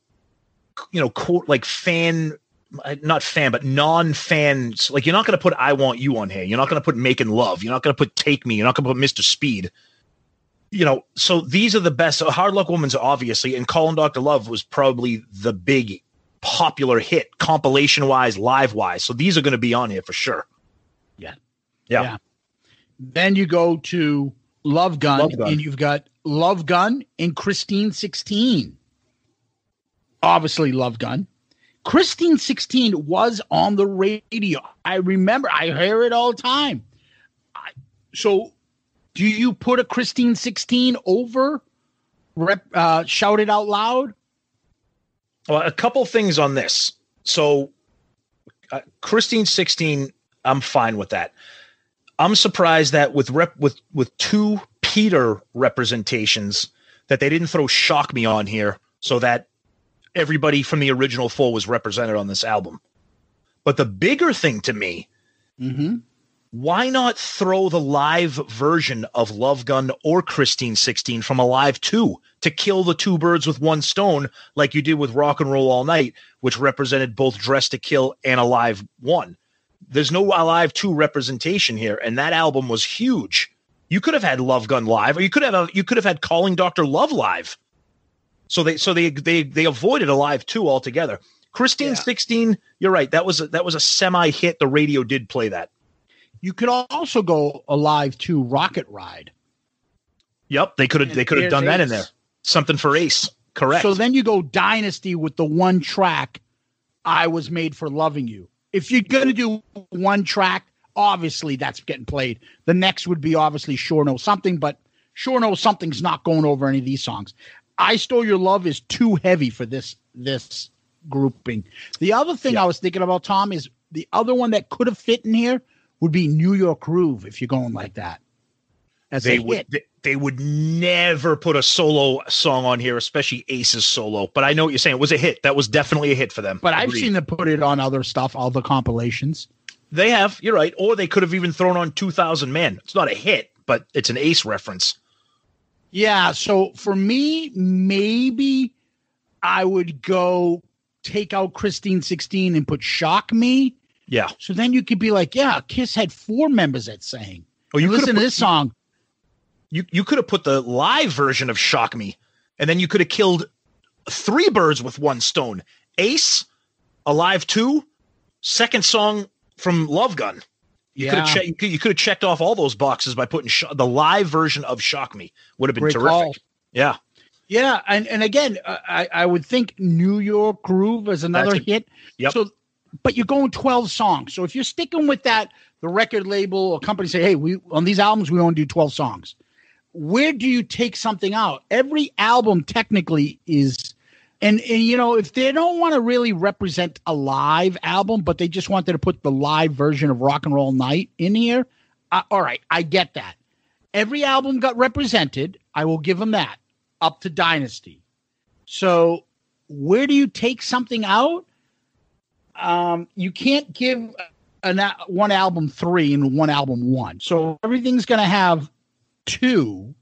you know, co- like fan, uh, not fan, but non-fans. Like you're not going to put "I Want You" on here. You're not going to put "Making Love." You're not going to put "Take Me." You're not going to put "Mr. Speed." You know, so these are the best. So Hard Luck Woman's obviously, and Calling Doctor Love was probably the big popular hit, compilation wise, live wise. So these are going to be on here for sure. Yeah. Yeah. Then you go to Love Gun, Love Gun. and you've got Love Gun and Christine 16. Obviously, Love Gun. Christine 16 was on the radio. I remember, I hear it all the time. I, so, do you put a Christine 16 over rep, uh, Shout It Out Loud? Well, a couple things on this. So, uh, Christine sixteen, I'm fine with that. I'm surprised that with rep with with two Peter representations that they didn't throw shock me on here, so that everybody from the original four was represented on this album. But the bigger thing to me, why not throw the live version of Love Gun or Christine 16 from Alive 2 to kill the two birds with one stone, like you did with Rock and Roll All Night, which represented both Dress to Kill and Alive 1? There's no Alive 2 representation here, and that album was huge. You could have had Love Gun live, or you could have uh, you could have had Calling Dr. Love live. So they so they they they avoided Alive 2 altogether. Christine 16, you're right. That was a, that was a semi hit. The radio did play that. You could also go alive Two Rocket Ride. Yep, they could have they could have done that in there. Something for Ace. Correct. So then you go Dynasty with the one track, I Was Made for Loving You. If you're going to do one track, obviously that's getting played. The next would be obviously Sure Know Something, but Sure Know Something's not going over any of these songs. I Stole Your Love is too heavy for this this grouping. The other thing I was thinking about, Tom, is the other one that could have fit in here would be New York Groove if you're going like that. As they a would hit. They, would never put a solo song on here, especially Ace's solo. But I know what you're saying. It was a hit. That was definitely a hit for them. But I've seen them put it on other stuff, all the compilations. They have. You're right. Or they could have even thrown on 2000 Men. It's not a hit, but it's an Ace reference. Yeah. So for me, maybe I would go take out Christine 16 and put Shock Me. Yeah. So then you could be like, yeah, Kiss had four members that sang. Oh, you listen to this song. You you could have put the live version of Shock Me, and then you could have killed three birds with one stone. Ace, Alive Two, second song from Love Gun. You could have Yeah. che- you could, you could have checked off all those boxes by putting Sho- the live version of Shock Me. Would have been Great terrific. call. Yeah. Yeah, and and again, I I would think New York Groove is another a- hit. Yep. So, but you're going 12 songs. So if you're sticking with that, the record label or company say, hey, we on these albums we only do 12 songs. Where do you take something out? Every album technically is. And, and you know if they don't want to really represent a live album, but they just wanted to put the live version of Rock and Roll Night in here, all right, I get that. Every album got represented. I will give them that up to Dynasty. So where do you take something out? Um, you can't give an one album three and one album one. So everything's going to have two.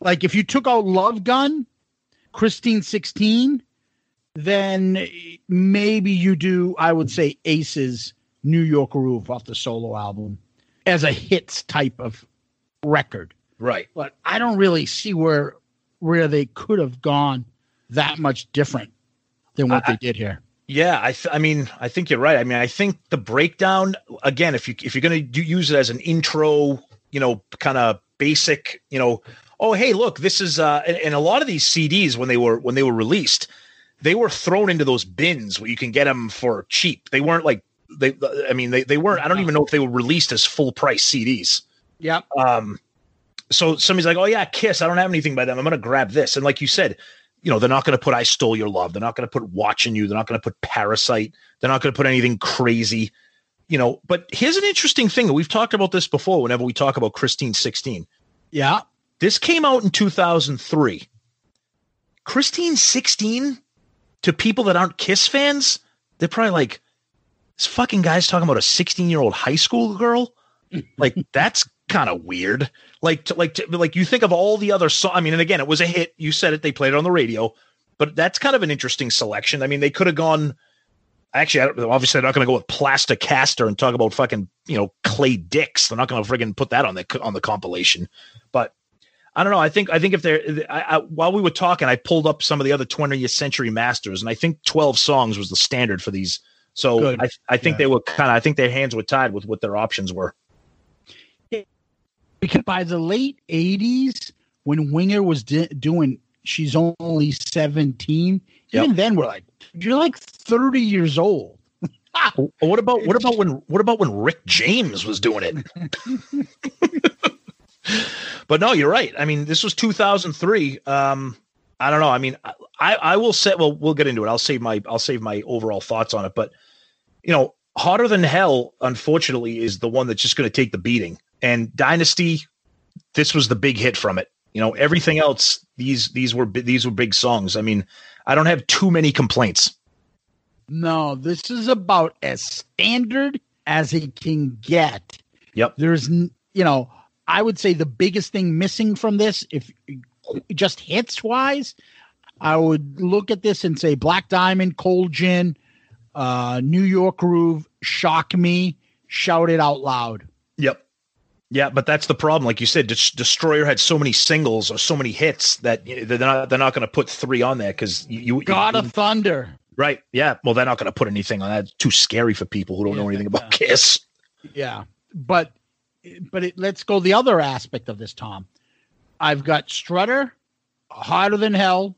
Like if you took out Love Gun, Christine 16, then maybe you do, I would say, Ace's New York Groove off the solo album as a hits type of record. Right. But I don't really see where where they could have gone that much different than what I- they did here. Yeah, I, th- I mean, I think you're right. I mean, I think the breakdown again, if you if you're going to use it as an intro, you know, kind of basic, you know, oh hey, look, this is uh, and, and a lot of these CDs when they were when they were released, they were thrown into those bins where you can get them for cheap. They weren't like they. I mean, they they weren't. I don't even know if they were released as full price CDs. Yep. Um, so somebody's like, oh yeah, Kiss. I don't have anything by them. I'm going to grab this. And like you said, you know, they're not going to put "I Stole Your Love." They're not going to put "Watching You." They're not going to put "Parasite." They're not going to put anything crazy. You know, but here's an interesting thing. We've talked about this before. Whenever we talk about Christine 16, Yeah. this came out in 2003. Christine 16 to people that aren't Kiss fans, they're probably like, this fucking guy's talking about a 16 year old high school girl. like that's kind of weird. Like, to, like, to, like you think of all the other songs. I mean, and again, it was a hit. You said it. They played it on the radio, but that's kind of an interesting selection. I mean, they could have gone. Actually, I don't, obviously, they're not going to go with Plaster Caster and talk about fucking you know clay dicks. They're not going to friggin' put that on the on the compilation. But I don't know. I think I think if they're I, I, while we were talking, I pulled up some of the other 20th century masters, and I think 12 songs was the standard for these. So Good. I I think Yeah. they were kind of I think their hands were tied with what their options were. Because by the late 80s, when Winger was di- doing She's Only 17, even then we're like, you're like 30 years old. What about what about when what about when Rick James was doing it? but no, you're right. I mean, this was 2003. Um, I don't know. I mean, I I will say. Well, we'll get into it. I'll save my I'll save my overall thoughts on it. But you know, hotter than hell, unfortunately, is the one that's just going to take the beating. And Dynasty, this was the big hit from it. You know, everything else these these were these were big songs. I mean, I don't have too many complaints. No, this is about as standard as it can get. Yep. There's, you know, I would say the biggest thing missing from this, if just hits wise, I would look at this and say Black Diamond, Cold Gin, uh, New York Groove, Shock Me, Shout It Out Loud. Yep. Yeah, but that's the problem. Like you said, Des- Destroyer had so many singles or so many hits that you know, they're not they're not going to put three on there because you, you God you, of Thunder. right. Yeah. Well, they're not going to put anything on that. It's too scary for people who don't know anything about Kiss. Yeah, but but it, let's go the other aspect of this, Tom. I've got Strutter, Hotter Than Hell,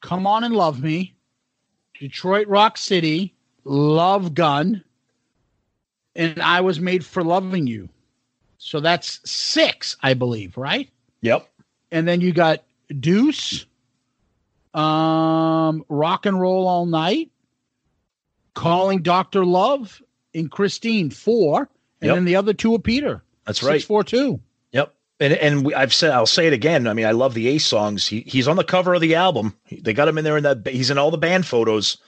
Come On and Love Me, Detroit Rock City, Love Gun, and I Was Made for Loving You. So that's six, I believe, right? Yep. And then you got Deuce, um, Rock and Roll All Night, Calling Doctor Love, and Christine four, and Yep. then the other two are Peter. That's Six, right. four two. Yep. And and we, I've said I'll say it again. I mean, I love the Ace songs. He he's on the cover of the album. They got him in there in that. He's in all the band photos.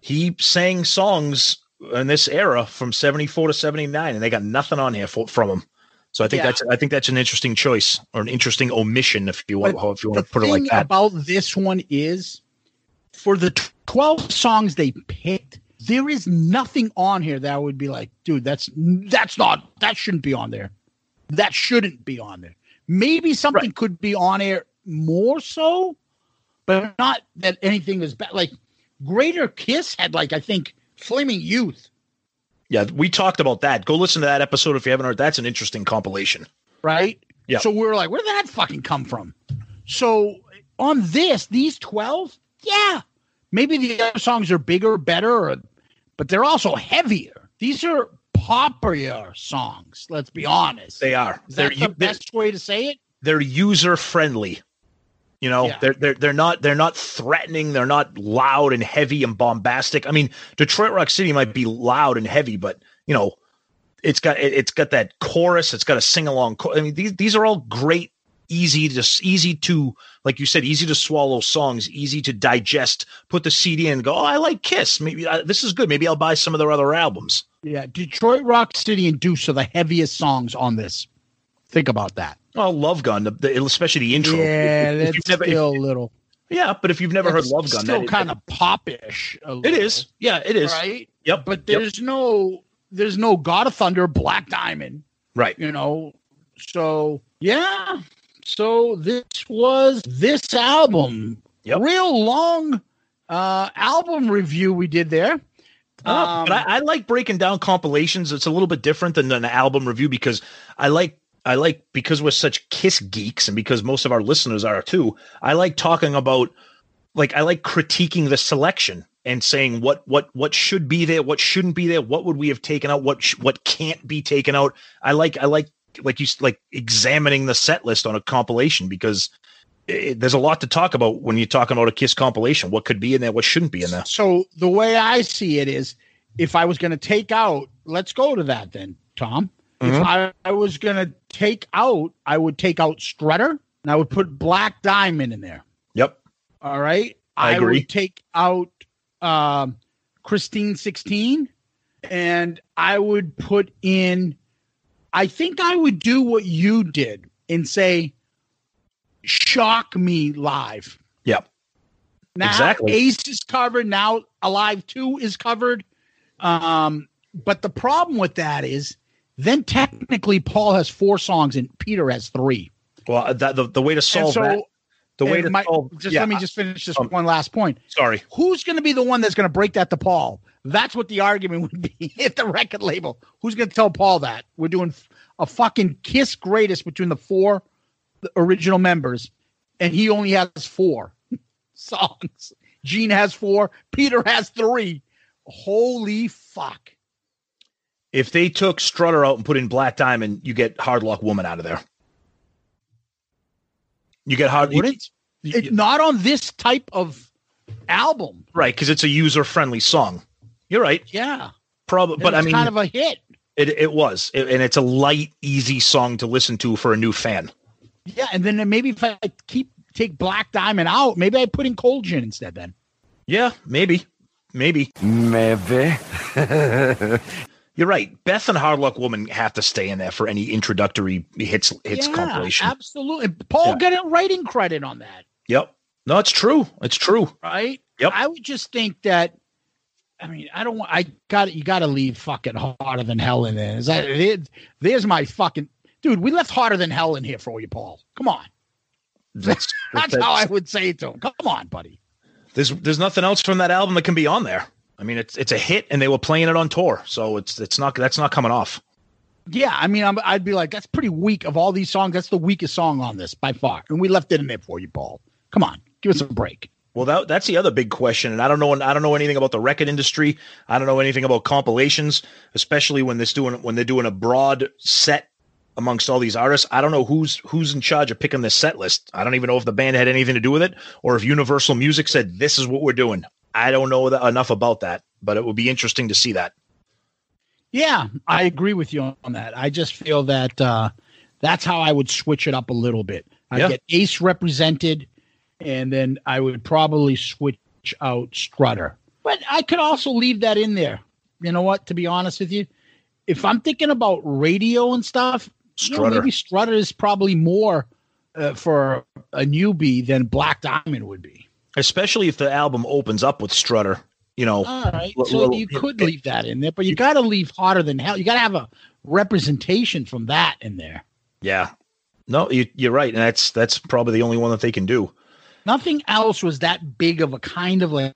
He sang songs in this era from seventy four to seventy nine, and they got nothing on here for, from them. So I think Yeah. that's I think that's an interesting choice or an interesting omission, if you want But if you want to put it like that. about this one is for the 12 songs they picked there is nothing on here that would be like dude that's that's not that shouldn't be on there that shouldn't be on there maybe something could be on air more so but not that anything is bad like greater kiss had like i think flaming youth Yeah, we talked about that. Go listen to that episode if you haven't heard. That's an interesting compilation. right? Yeah. So we were like, where did that fucking come from? So on this, these 12, yeah, maybe the other songs are bigger, better, or, but they're also heavier. These are poppier songs, let's be honest. They are. Is They're that the they're- best way to say it? they're user friendly. You know, Yeah. they're they're they're not they're not threatening. They're not loud and heavy and bombastic. I mean, Detroit Rock City might be loud and heavy, but you know, it's got it, it's got that chorus. It's got a sing along. I mean, these these are all great, easy to easy to like you said, easy to swallow songs, easy to digest. Put the CD in and go. Oh, I like Kiss. Maybe uh, this is good. Maybe I'll buy some of their other albums. Yeah. Detroit Rock City and Deuce are the heaviest songs on this. Think about that. Oh, Love Gun, the, the, especially the intro. Yeah, If- if that's never- still a little. Yeah, but if you've never heard Love Gun, still kind of popish. It is. Yeah, it is. Right. Yep. But Yep. there's no there's no God of Thunder, Black Diamond. Right. You know. So yeah. So this was this album. Real long uh album review we did there. Uh, but I, I like breaking down compilations. It's a little bit different than an album review because I like I like because we're such Kiss geeks and because most of our listeners are too. I like talking about like I like critiquing the selection and saying what what what should be there, what shouldn't be there, what would we have taken out, what sh- what can't be taken out. I like I like like you like examining the set list on a compilation because it, there's a lot to talk about when you're talking about a Kiss compilation. What could be in there, what shouldn't be in there. So the way I see it is if I was going to take out, let's go to that then, Tom. If I, I was going to take out, I would take out Strutter and I would put Black Diamond in there. Yep. All right. I agree. would take out um, Christine 16 and I would put in, I think I would do what you did and say, shock me live. Yep. Now Exactly. Ace is covered. Now Alive 2 is covered. Um, but the problem with that is then technically Paul has four songs and Peter has three. Well, that, the the way to solve so- that, the way to my- solve, just yeah, let me just finish this um, one last point. Sorry. Who's going to be the one that's going to break that to Paul? That's what the argument would be at the record label. Who's going to tell Paul that we're doing a fucking kiss greatest between the four original members, and he only has four songs. Gene has four. Peter has three. Holy fuck! If they took Strutter out and put in Black Diamond, you get Hard Luck Woman out of there. You get hard, you- Wouldn't it, not on this type of album? right? Because it's a user friendly song. You're right. Yeah, Probably, but I mean, kind of a hit. it it was, It- and it's a light, easy song to listen to for a new fan. Yeah, and then maybe if I keep take Black Diamond out, maybe I put in Cold Gin instead. Then Yeah, maybe. Maybe. Maybe. You're right. Beth and Hard Luck Woman have to stay in there for any introductory hits hits yeah, compilation. Absolutely, Paul Yeah. got a writing credit on that, Yep. No, it's true. It's true. right? Yep. I would just think that. I mean, I don't want. I got You got to leave fucking hotter than hell in there. Is that? There, there's my fucking dude. We left hotter than hell in here for you, Paul. Come on. That's, That's how I would say it to him. Come on, buddy. There's there's nothing else from that album that can be on there. I mean, it's it's a hit, and they were playing it on tour, so it's it's not that's not coming off. Yeah, I mean, I'm, I'd be like, that's pretty weak of all these songs. That's the weakest song on this by far, and we left it in there for you, Paul. Come on, give us a break. Well, that that's the other big question, and I don't know. I don't know anything about the record industry. I don't know anything about compilations, especially when they're doing when they're doing a broad set amongst all these artists. I don't know who's who's in charge of picking this set list. I don't even know if the band had anything to do with it, or if Universal Music said this is what we're doing. I don't know that, enough about that, but it would be interesting to see that. Yeah, I agree with you on that. I just feel that uh, that's how I would switch it up a little bit. I Yeah. get Ace represented, and then I would probably switch out Strutter. But I could also leave that in there. You know what? To be honest with you, if I'm thinking about radio and stuff, you know, maybe Strutter is probably more uh, for a newbie than Black Diamond would be. Especially if the album opens up with Strutter. You know, All right, l- so you could leave that in there, but you got to leave hotter than hell. You got to have a representation from that in there. yeah. No, you, you're right, and that's that's probably the only one that they can do. Nothing else was that big of a kind of like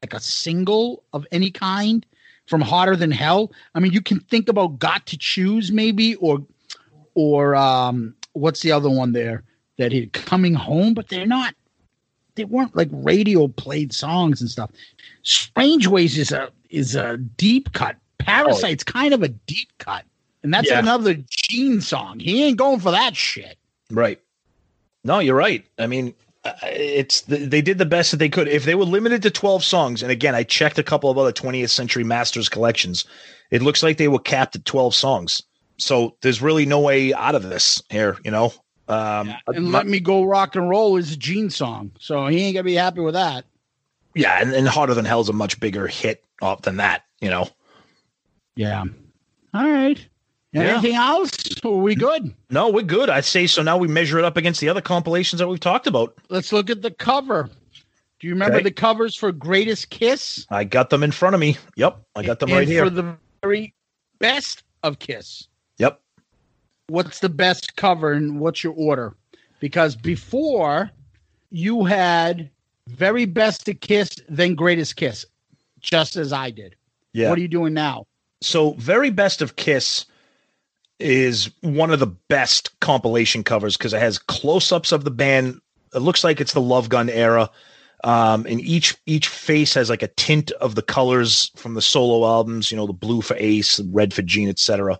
like a single of any kind from Hotter Than Hell. I mean, you can think about Got to Choose maybe or or um what's the other one there that he Coming Home, but they're not they weren't like radio played songs and stuff. Strange Ways is a is a deep cut. Parasite's kind of a deep cut. And that's Yeah. another Gene song. He ain't going for that shit. Right. No, you're right. I mean, uh, it's they did the best that they could. If they were limited to 12 songs, and again, I checked a couple of other 20th Century Masters collections, it looks like they were capped at 12 songs. So there's really no way out of this here, you know. Um, And my- Let Me Go Rock and Roll is a Gene song. So he ain't gonna be happy with that. yeah, and, and Hotter Than Hell's a much bigger hit off than that, you know. Yeah. All right. Yeah. Anything else? Are we good? No, we're good. I'd say so. Now we measure it up against the other compilations that we've talked about. Let's look at the cover. Do you remember Okay. the covers for Greatest Kiss? I got them in front of me. Yep, I got them and right here. For the very best of Kiss. What's the best cover and what's your order? Because before you had very best of Kiss, then Greatest Kiss, just as I did. Yeah. What are you doing now? So, very best of Kiss is one of the best compilation covers because it has close-ups of the band. It looks like it's the Love Gun era, um, and each each face has like a tint of the colors from the solo albums. You know, the blue for Ace, red for Gene, etc.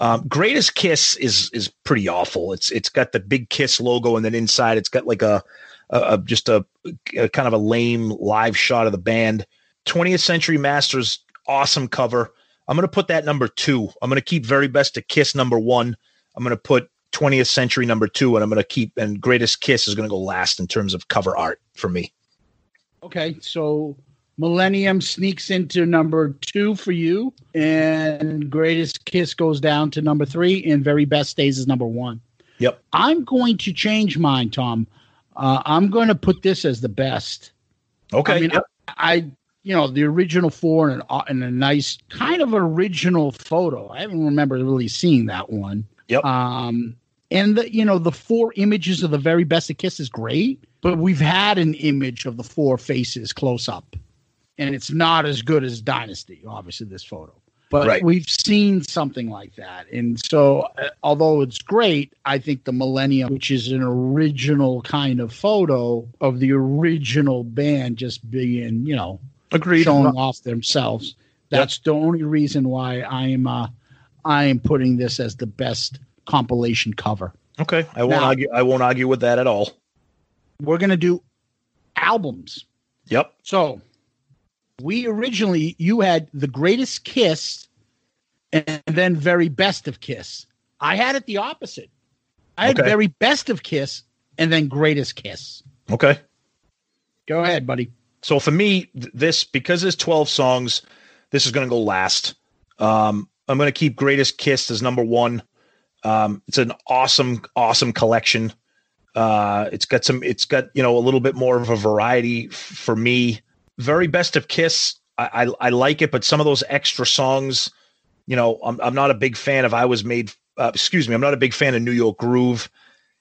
Um, Greatest Kiss is is pretty awful. It's it's got the big Kiss logo, and then inside it's got like a, a, a just a, a kind of a lame live shot of the band. 20th Century Masters, awesome cover. I'm to put that number two. I'm to keep Very Best to Kiss number one. I'm to put 20th Century number two, and I'm to keep and Greatest Kiss is to go last in terms of cover art for me. Okay, so Millennium sneaks into number two for you, and Greatest Kiss goes down to number three, and Very Best Days is number one. Yep. I'm going to change mine, Tom. Uh, I'm going to put this as the best. Okay. I mean, yep. I, you know, the original four and, and a nice kind of original photo. I haven't remember really seeing that one. Yep. Um, and the, you know, the four images of the very best of Kiss is great, but we've had an image of the four faces close up, and it's not as good as Dynasty. Obviously, this photo, but Right. we've seen something like that, and so uh, although it's great, I think the Millennium, which is an original kind of photo of the original band, just being you know Agreed. showing off themselves. That's the only reason why I am uh, I am putting this as the best compilation cover. Okay. I won't Now- argue. I won't argue with that at all. We're gonna do albums. Yep. So we originally you had the greatest kiss and then very best of kiss. I had it the opposite. I had Okay. very best of Kiss and then greatest Kiss. Okay. Go ahead, buddy. So for me, this because there's 12 songs, this is going to go last. Um, I'm going to keep Greatest Kiss as number one. Um, it's an awesome, awesome collection. Uh, it's got some, it's got you know a little bit more of a variety f- for me. Very best of Kiss. I, I I like it, but some of those extra songs, you know, I'm I'm not a big fan of. I was made. Uh, excuse me, I'm not a big fan of New York Groove.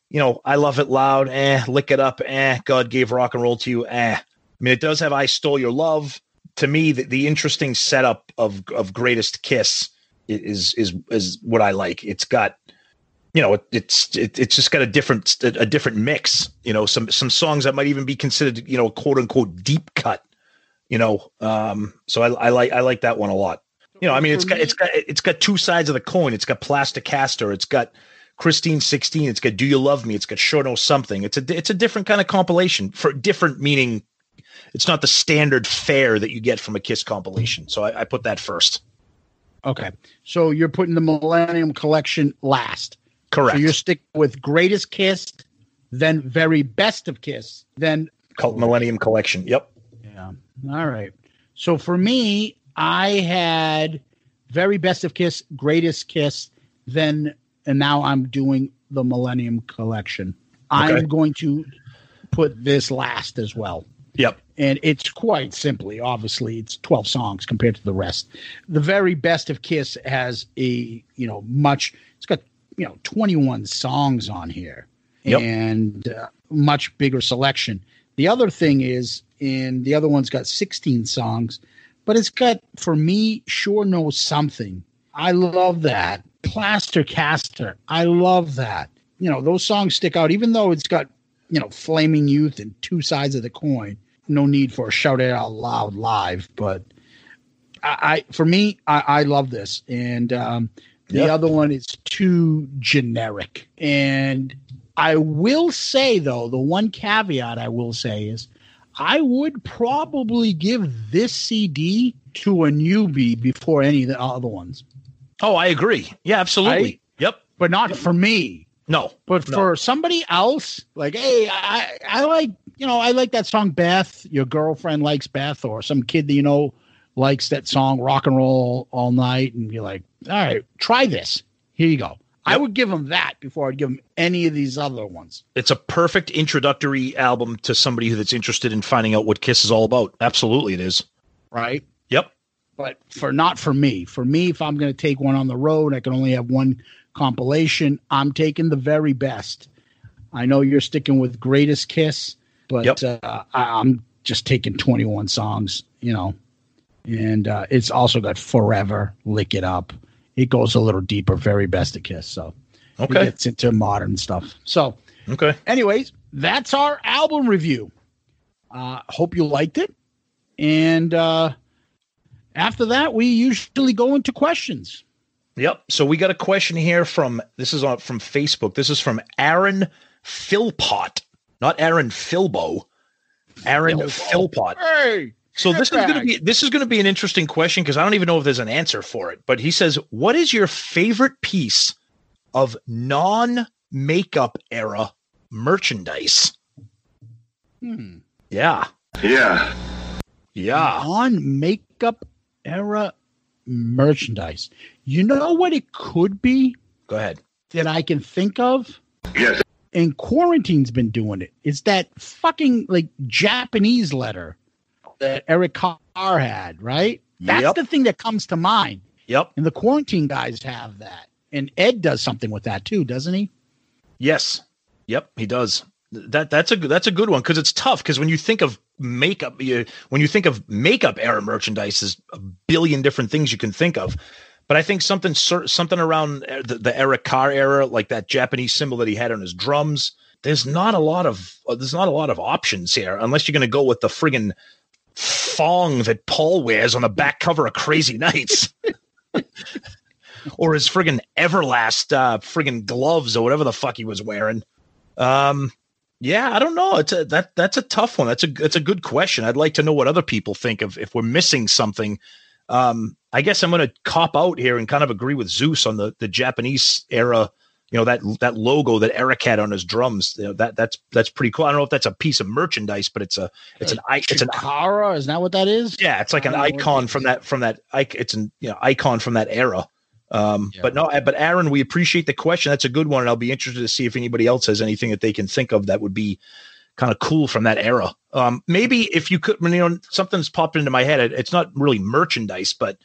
You know, I love it loud. Eh, lick it up. Eh, God gave rock and roll to you. Eh. I mean, it does have "I Stole Your Love." To me, the, the interesting setup of of Greatest Kiss is is is what I like. It's got, you know, it, it's it, it's just got a different a different mix. You know, some some songs that might even be considered, you know, quote unquote deep cut. You know, um, so I, I like I like that one a lot. You know, I mean, it's got it's got it's got two sides of the coin. It's got Plaster Caster. It's got Christine 16. It's got Do You Love Me? It's got Sure Know Something. It's a it's a different kind of compilation for different meaning. It's not the standard fare that you get from a Kiss compilation. So I, I put that first. Okay. So you're putting the Millennium Collection last. Correct. So you're sticking with greatest Kiss, then very best of Kiss, then Cult Millennium Collection. Yep. Yeah. All right. So for me, I had very best of Kiss, greatest Kiss, then and now I'm doing the Millennium Collection. Okay. I'm going to put this last as well. Yep. And it's quite simply, obviously, it's 12 songs compared to the rest. The very best of Kiss has a, you know, much, it's got, you know, 21 songs on here Yep. and uh, much bigger selection. The other thing is, in the other one's got 16 songs, but it's got, for me, Sure Knows Something. I love that. Plaster Caster. I love that. You know, those songs stick out, even though it's got, you know, Flaming Youth and two sides of the coin. No need for a shout it out loud live, but I, I for me, I, I love this. And um, the Yep. other one is too generic. And I will say, though, the one caveat I will say is I would probably give this CD to a newbie before any of the other ones. Oh, I agree. Yeah, absolutely. Right? Yep. But not for me. No. But No. for somebody else, like, hey, I, I like, you know, I like that song Beth. Your girlfriend likes Beth, or some kid that you know likes that song Rock and Roll All Night, and you're like, all right, try this. Here you go. I would give them that before I'd give them any of these other ones. It's a perfect introductory album to somebody who that's interested in finding out what Kiss is all about. Absolutely, it is. Right. Yep. But for not for me. For me, if I'm going to take one on the road, I can only have one compilation. I'm taking the very best. I know you're sticking with Greatest Kiss, but uh, I, I'm just taking 21 songs, you know. And uh, it's also got Forever, Lick It Up. It goes a little deeper, very best of Kiss. So Okay. it gets into modern stuff. So, okay. Anyways, that's our album review. Uh, hope you liked it. And uh, after that, we usually go into questions. Yep. So we got a question here from this is on from Facebook. This is from Aaron Philpott, not Aaron Philbo. Aaron Philpott. Hey. So this is going to be this is going to be an interesting question because I don't even know if there's an answer for it. But he says, "What is your favorite piece of non-makeup era merchandise?" Hmm. Yeah. Yeah. Yeah. On makeup era merchandise. You know what it could be Go ahead. that I can think of? Yes. And quarantine's been doing it. It's that fucking like Japanese letter that Eric Carr had, right? That's Yep. the thing that comes to mind. Yep. And the quarantine guys have that. And Ed does something with that too, doesn't he? Yes. Yep, he does. That that's a good that's a good one because it's tough because when you think of makeup, you, when you think of makeup era merchandise, there's a billion different things you can think of. But I think something something around the, the Eric Carr era, like that Japanese symbol that he had on his drums. There's not a lot of uh, there's not a lot of options here unless you're going to go with the friggin' thong that Paul wears on the back cover of Crazy Nights. or his friggin' Everlast uh, friggin' gloves or whatever the fuck he was wearing. Um, yeah, I don't know. It's a that that's a tough one. That's a that's a good question. I'd like to know what other people think of if we're missing something. Um, I guess I'm going to cop out here and kind of agree with Zeus on the the Japanese era you know that that logo that Eric had on his drums. You know, that that's that's pretty cool. I don't know if that's a piece of merchandise, but it's a it's an it's an Chikara, is that what that is? yeah, it's like an icon from that from that it's an you know icon from that era. Um, but no, but Aaron, we appreciate the question. That's a good one, and I'll be interested to see if anybody else has anything that they can think of that would be kind of cool from that era. Um, maybe if you could, you know, something's popped into my head. It- It's not really merchandise, but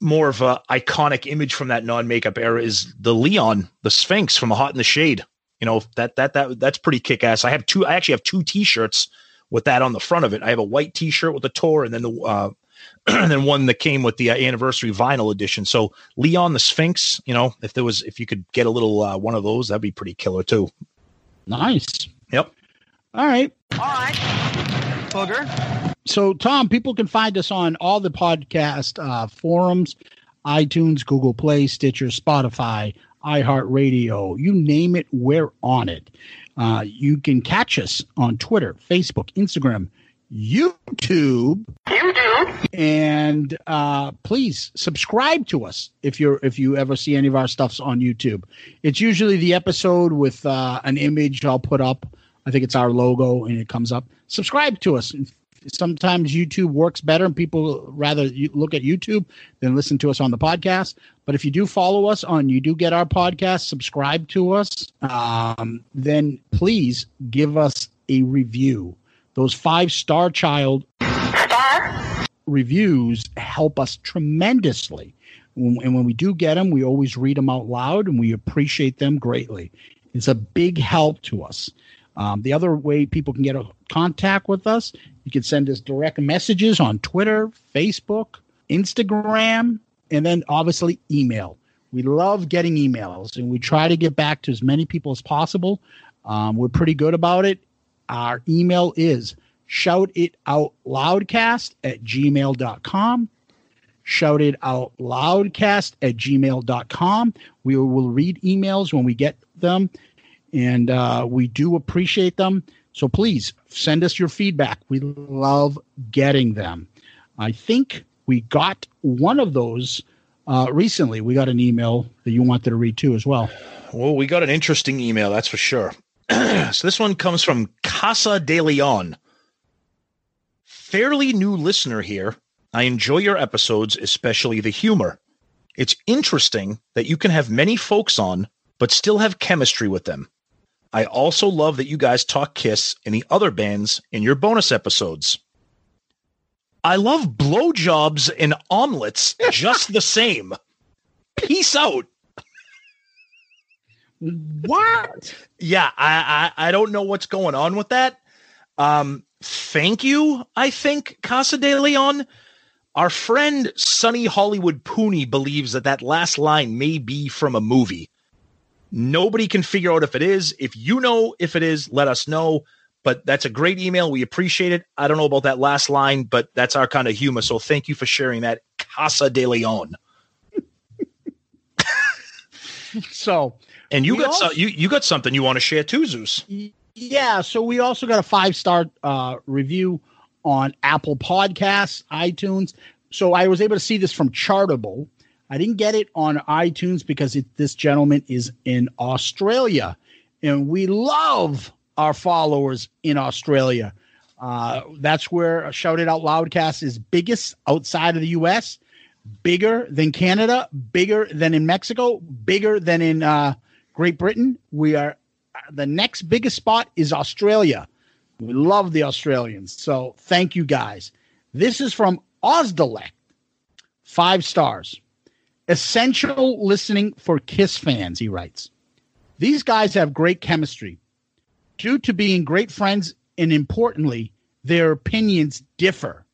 more of a iconic image from that non-makeup era is the Leon, the Sphinx from A Hot in the Shade. You know that that that that's pretty kick-ass. I have two. I actually have two T-shirts with that on the front of it. I have a white T-shirt with the tour, and then the uh, and then one that came with the uh, anniversary vinyl edition. So Leon the Sphinx. You know, if there was, if you could get a little uh, one of those, that'd be pretty killer too. Nice. Yep. All right. All right. Booger. So, Tom, people can find us on all the podcast uh, forums iTunes, Google Play, Stitcher, Spotify, iHeartRadio. You name it, we're on it. Uh, you can catch us on Twitter, Facebook, Instagram, YouTube. YouTube. And uh, please subscribe to us if you're if you ever see any of our stuffs on YouTube. It's usually the episode with uh, an image I'll put up. I think it's our logo and it comes up. Subscribe to us. Sometimes YouTube works better and people rather look at YouTube than listen to us on the podcast. But if you do follow us on, you do get our podcast, subscribe to us, um, then please give us a review. Those five star child reviews help us tremendously. And when we do get them, we always read them out loud and we appreciate them greatly. It's a big help to us. Um, the other way people can get a contact with us, you can send us direct messages on Twitter, Facebook, Instagram, and then obviously email. We love getting emails and we try to get back to as many people as possible. Um, we're pretty good about it. Our email is shout it out loudcast at gmail.com. Shout it out loudcast at gmail.com. We will read emails when we get them and uh, we do appreciate them. So please send us your feedback. We love getting them. I think we got one of those uh, recently. We got an email that you wanted to read too as well. Well, we got an interesting email, that's for sure. so this one comes from Casa de Leon. Fairly new listener here. I enjoy your episodes, especially the humor. It's interesting that you can have many folks on, but still have chemistry with them. I also love that you guys talk Kiss and the other bands in your bonus episodes. I love blowjobs and omelets just the same. Peace out. What? Yeah, I, I I don't know what's going on with that. Um, thank you. I think Casa de Leon. Our friend Sonny Hollywood Pooney believes that that last line may be from a movie. Nobody can figure out if it is. If you know if it is, let us know. But that's a great email. We appreciate it. I don't know about that last line, but that's our kind of humor. So thank you for sharing that, Casa de Leon. So, And you got also- so, you you got something you want to share too, Zeus. Yeah, so we also got a five star uh, review on Apple Podcasts, iTunes. So I was able to see this from Chartable. I didn't get it on iTunes because it, this gentleman is in Australia, and we love our followers in Australia. Uh, that's where Shout It Out Loudcast is biggest outside of the U.S., bigger than Canada, bigger than in Mexico, bigger than in uh, Great Britain. We are the next biggest spot is Australia. We love the Australians. So thank you guys. This is from Osdelect. Five stars. Essential listening for Kiss fans, he writes. These guys have great chemistry. Due to being great friends and importantly, their opinions differ.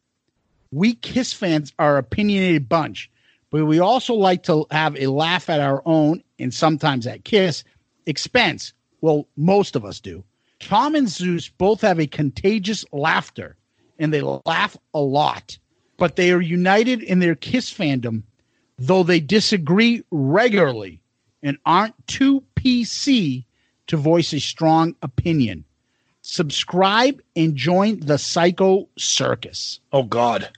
We Kiss fans are opinionated bunch, but we also like to have a laugh at our own and sometimes at Kiss expense. Well, most of us do. Tom and Zeus both have a contagious laughter and they laugh a lot, but they are united in their Kiss fandom, though they disagree regularly and aren't too PC to voice a strong opinion. Subscribe and join the Psycho Circus. Oh God.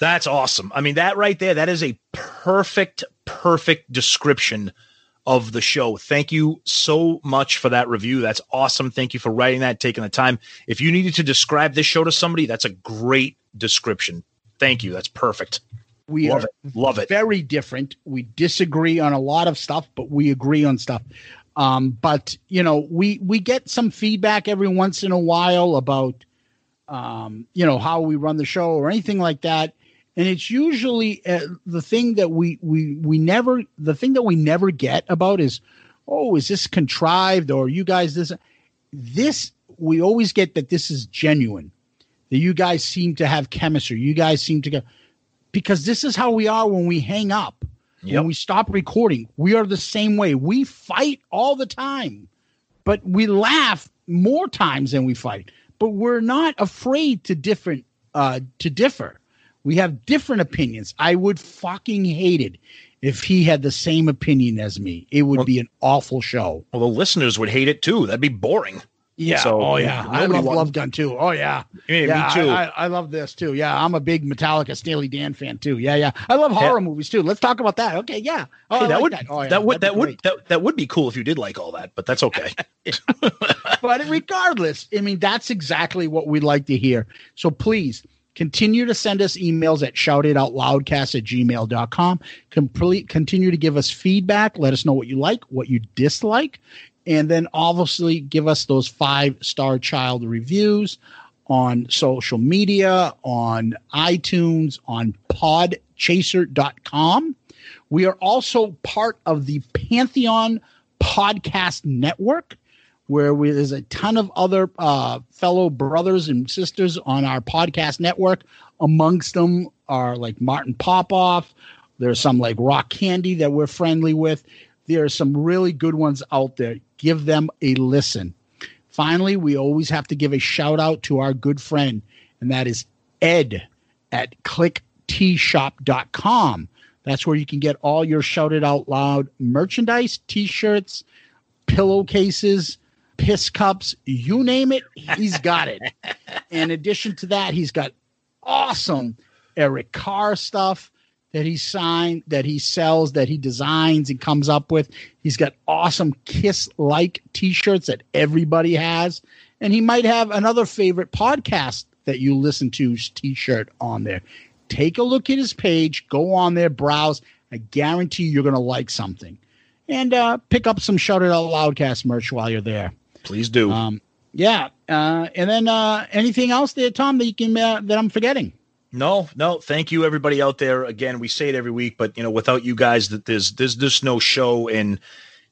That's awesome. I mean, that right there, that is a perfect, perfect description of the show. Thank you so much for that review. That's awesome. Thank you for writing that, taking the time. If you needed to describe this show to somebody, that's a great description. Thank you. That's perfect. We Love are it. Love it. Very different. We disagree on a lot of stuff, but we agree on stuff. Um, but you know, we we get some feedback every once in a while about um, you know how we run the show or anything like that. And it's usually uh, the thing that we we we never the thing that we never get about is, oh, is this contrived or you guys this this we always get that this is genuine that you guys seem to have chemistry. You guys seem to go because this is how we are when we hang up. When we stop recording, we are the same way. We fight all the time, but we laugh more times than we fight. But we're not afraid to different uh to differ. We have different opinions. I would fucking hate it if he had the same opinion as me. It would be an awful show. Well, the listeners would hate it too. That'd be boring. Yeah. So, oh yeah. I love Love Gun too. Oh yeah. Yeah, me too. I, I, I love this too. Yeah, I'm a big Metallica Steely Dan fan too. Yeah, yeah. I love horror movies too. Let's talk about that. Okay, yeah. Oh, Hey, that like would that. Oh, yeah, that would that be would that, that would be cool if you did like all that, but that's okay. but regardless, I mean, that's exactly what we'd like to hear. So please continue to send us emails at shoutitoutloudcast at gmail.com. Complete, continue to give us feedback. Let us know what you like, what you dislike. And then obviously give us those five star child reviews on social media, on iTunes, on podchaser.com. We are also part of the Pantheon Podcast Network, where we, there's a ton of other uh, fellow brothers and sisters on our podcast network. Amongst them are like Martin Popoff. There's some like Rock Candy that we're friendly with. There are some really good ones out there. Give them a listen. Finally, we always have to give a shout out to our good friend, and that is Ed at klickteeshop.com. That's where you can get all your Shout It Out Loud merchandise, t shirts, pillowcases, piss cups, you name it, he's got it. In addition to that, he's got awesome Eric Carr stuff that he signed, that he sells, that he designs and comes up with. He's got awesome Kiss like t shirts that everybody has. And he might have another favorite podcast that you listen to's t shirt on there. Take a look at his page, go on there, browse. I guarantee you're going to like something. And uh, pick up some Shout It Out Loudcast merch while you're there. Please do. Um, yeah. Uh, and then uh, anything else there, Tom, that you can uh, that I'm forgetting? No, no. Thank you, everybody out there. Again, we say it every week, but you know, without you guys, that there's there's just no show and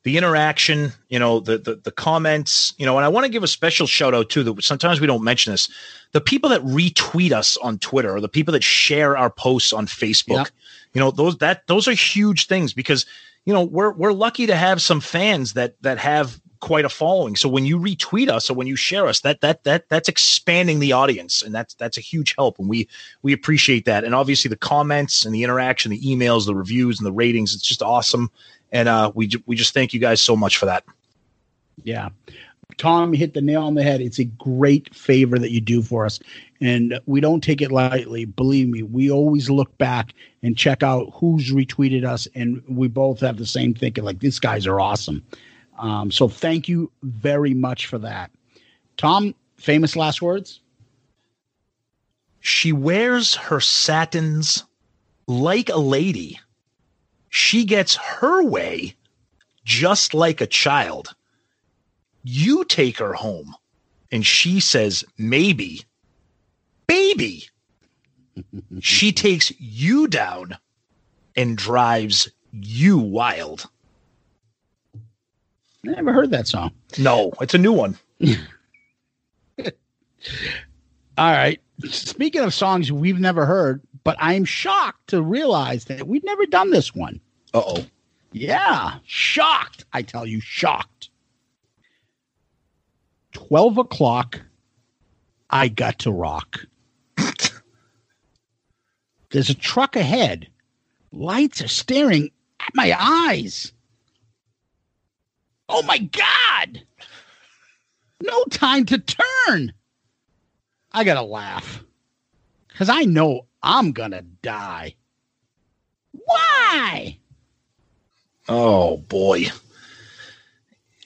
the interaction. You know, the the the comments. You know, and I want to give a special shout out too. That sometimes we don't mention this. The people that retweet us on Twitter or the people that share our posts on Facebook. You know, those that those are huge things because you know we're we're lucky to have some fans that that have quite a following. So when you retweet us or when you share us, that that that that's expanding the audience, and that's that's a huge help, and we we appreciate that. And obviously the comments and the interaction, the emails, the reviews, and the ratings, it's just awesome. And uh, we we just thank you guys so much for that. Yeah. Tom hit the nail on the head. It's a great favor that you do for us. And we don't take it lightly. Believe me, we always look back and check out who's retweeted us. And we both have the same thinking like, these guys are awesome. Um, so thank you very much for that. Tom, famous last words? She wears her satins like a lady. She gets her way just like a child. You take her home and she says, maybe, baby. she takes you down and drives you wild. I never heard that song. No, it's a new one. All right. Speaking of songs we've never heard, but I'm shocked to realize that we've never done this one. Uh oh. Yeah, shocked. I tell you, shocked. 12 o'clock, I got to rock. There's a truck ahead. Lights are staring at my eyes. Oh my God. No time to turn. I got to laugh because I know I'm going to die. Why? Oh boy.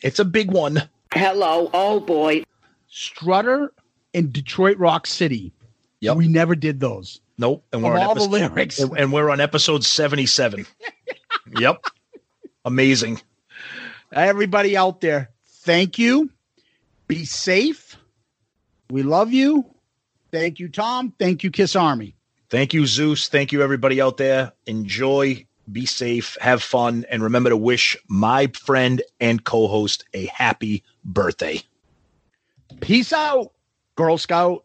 It's a big one. Hello, oh boy. Strutter and Detroit Rock City. Yep. We never did those. Nope. And we're on all the lyrics. And, and we're on episode 77. yep. Amazing. Everybody out there, thank you. Be safe. We love you. Thank you, Tom. Thank you, Kiss Army. Thank you, Zeus. Thank you, everybody out there. Enjoy, be safe, have fun, and remember to wish my friend and co host a happy birthday. Peace out, Girl Scout.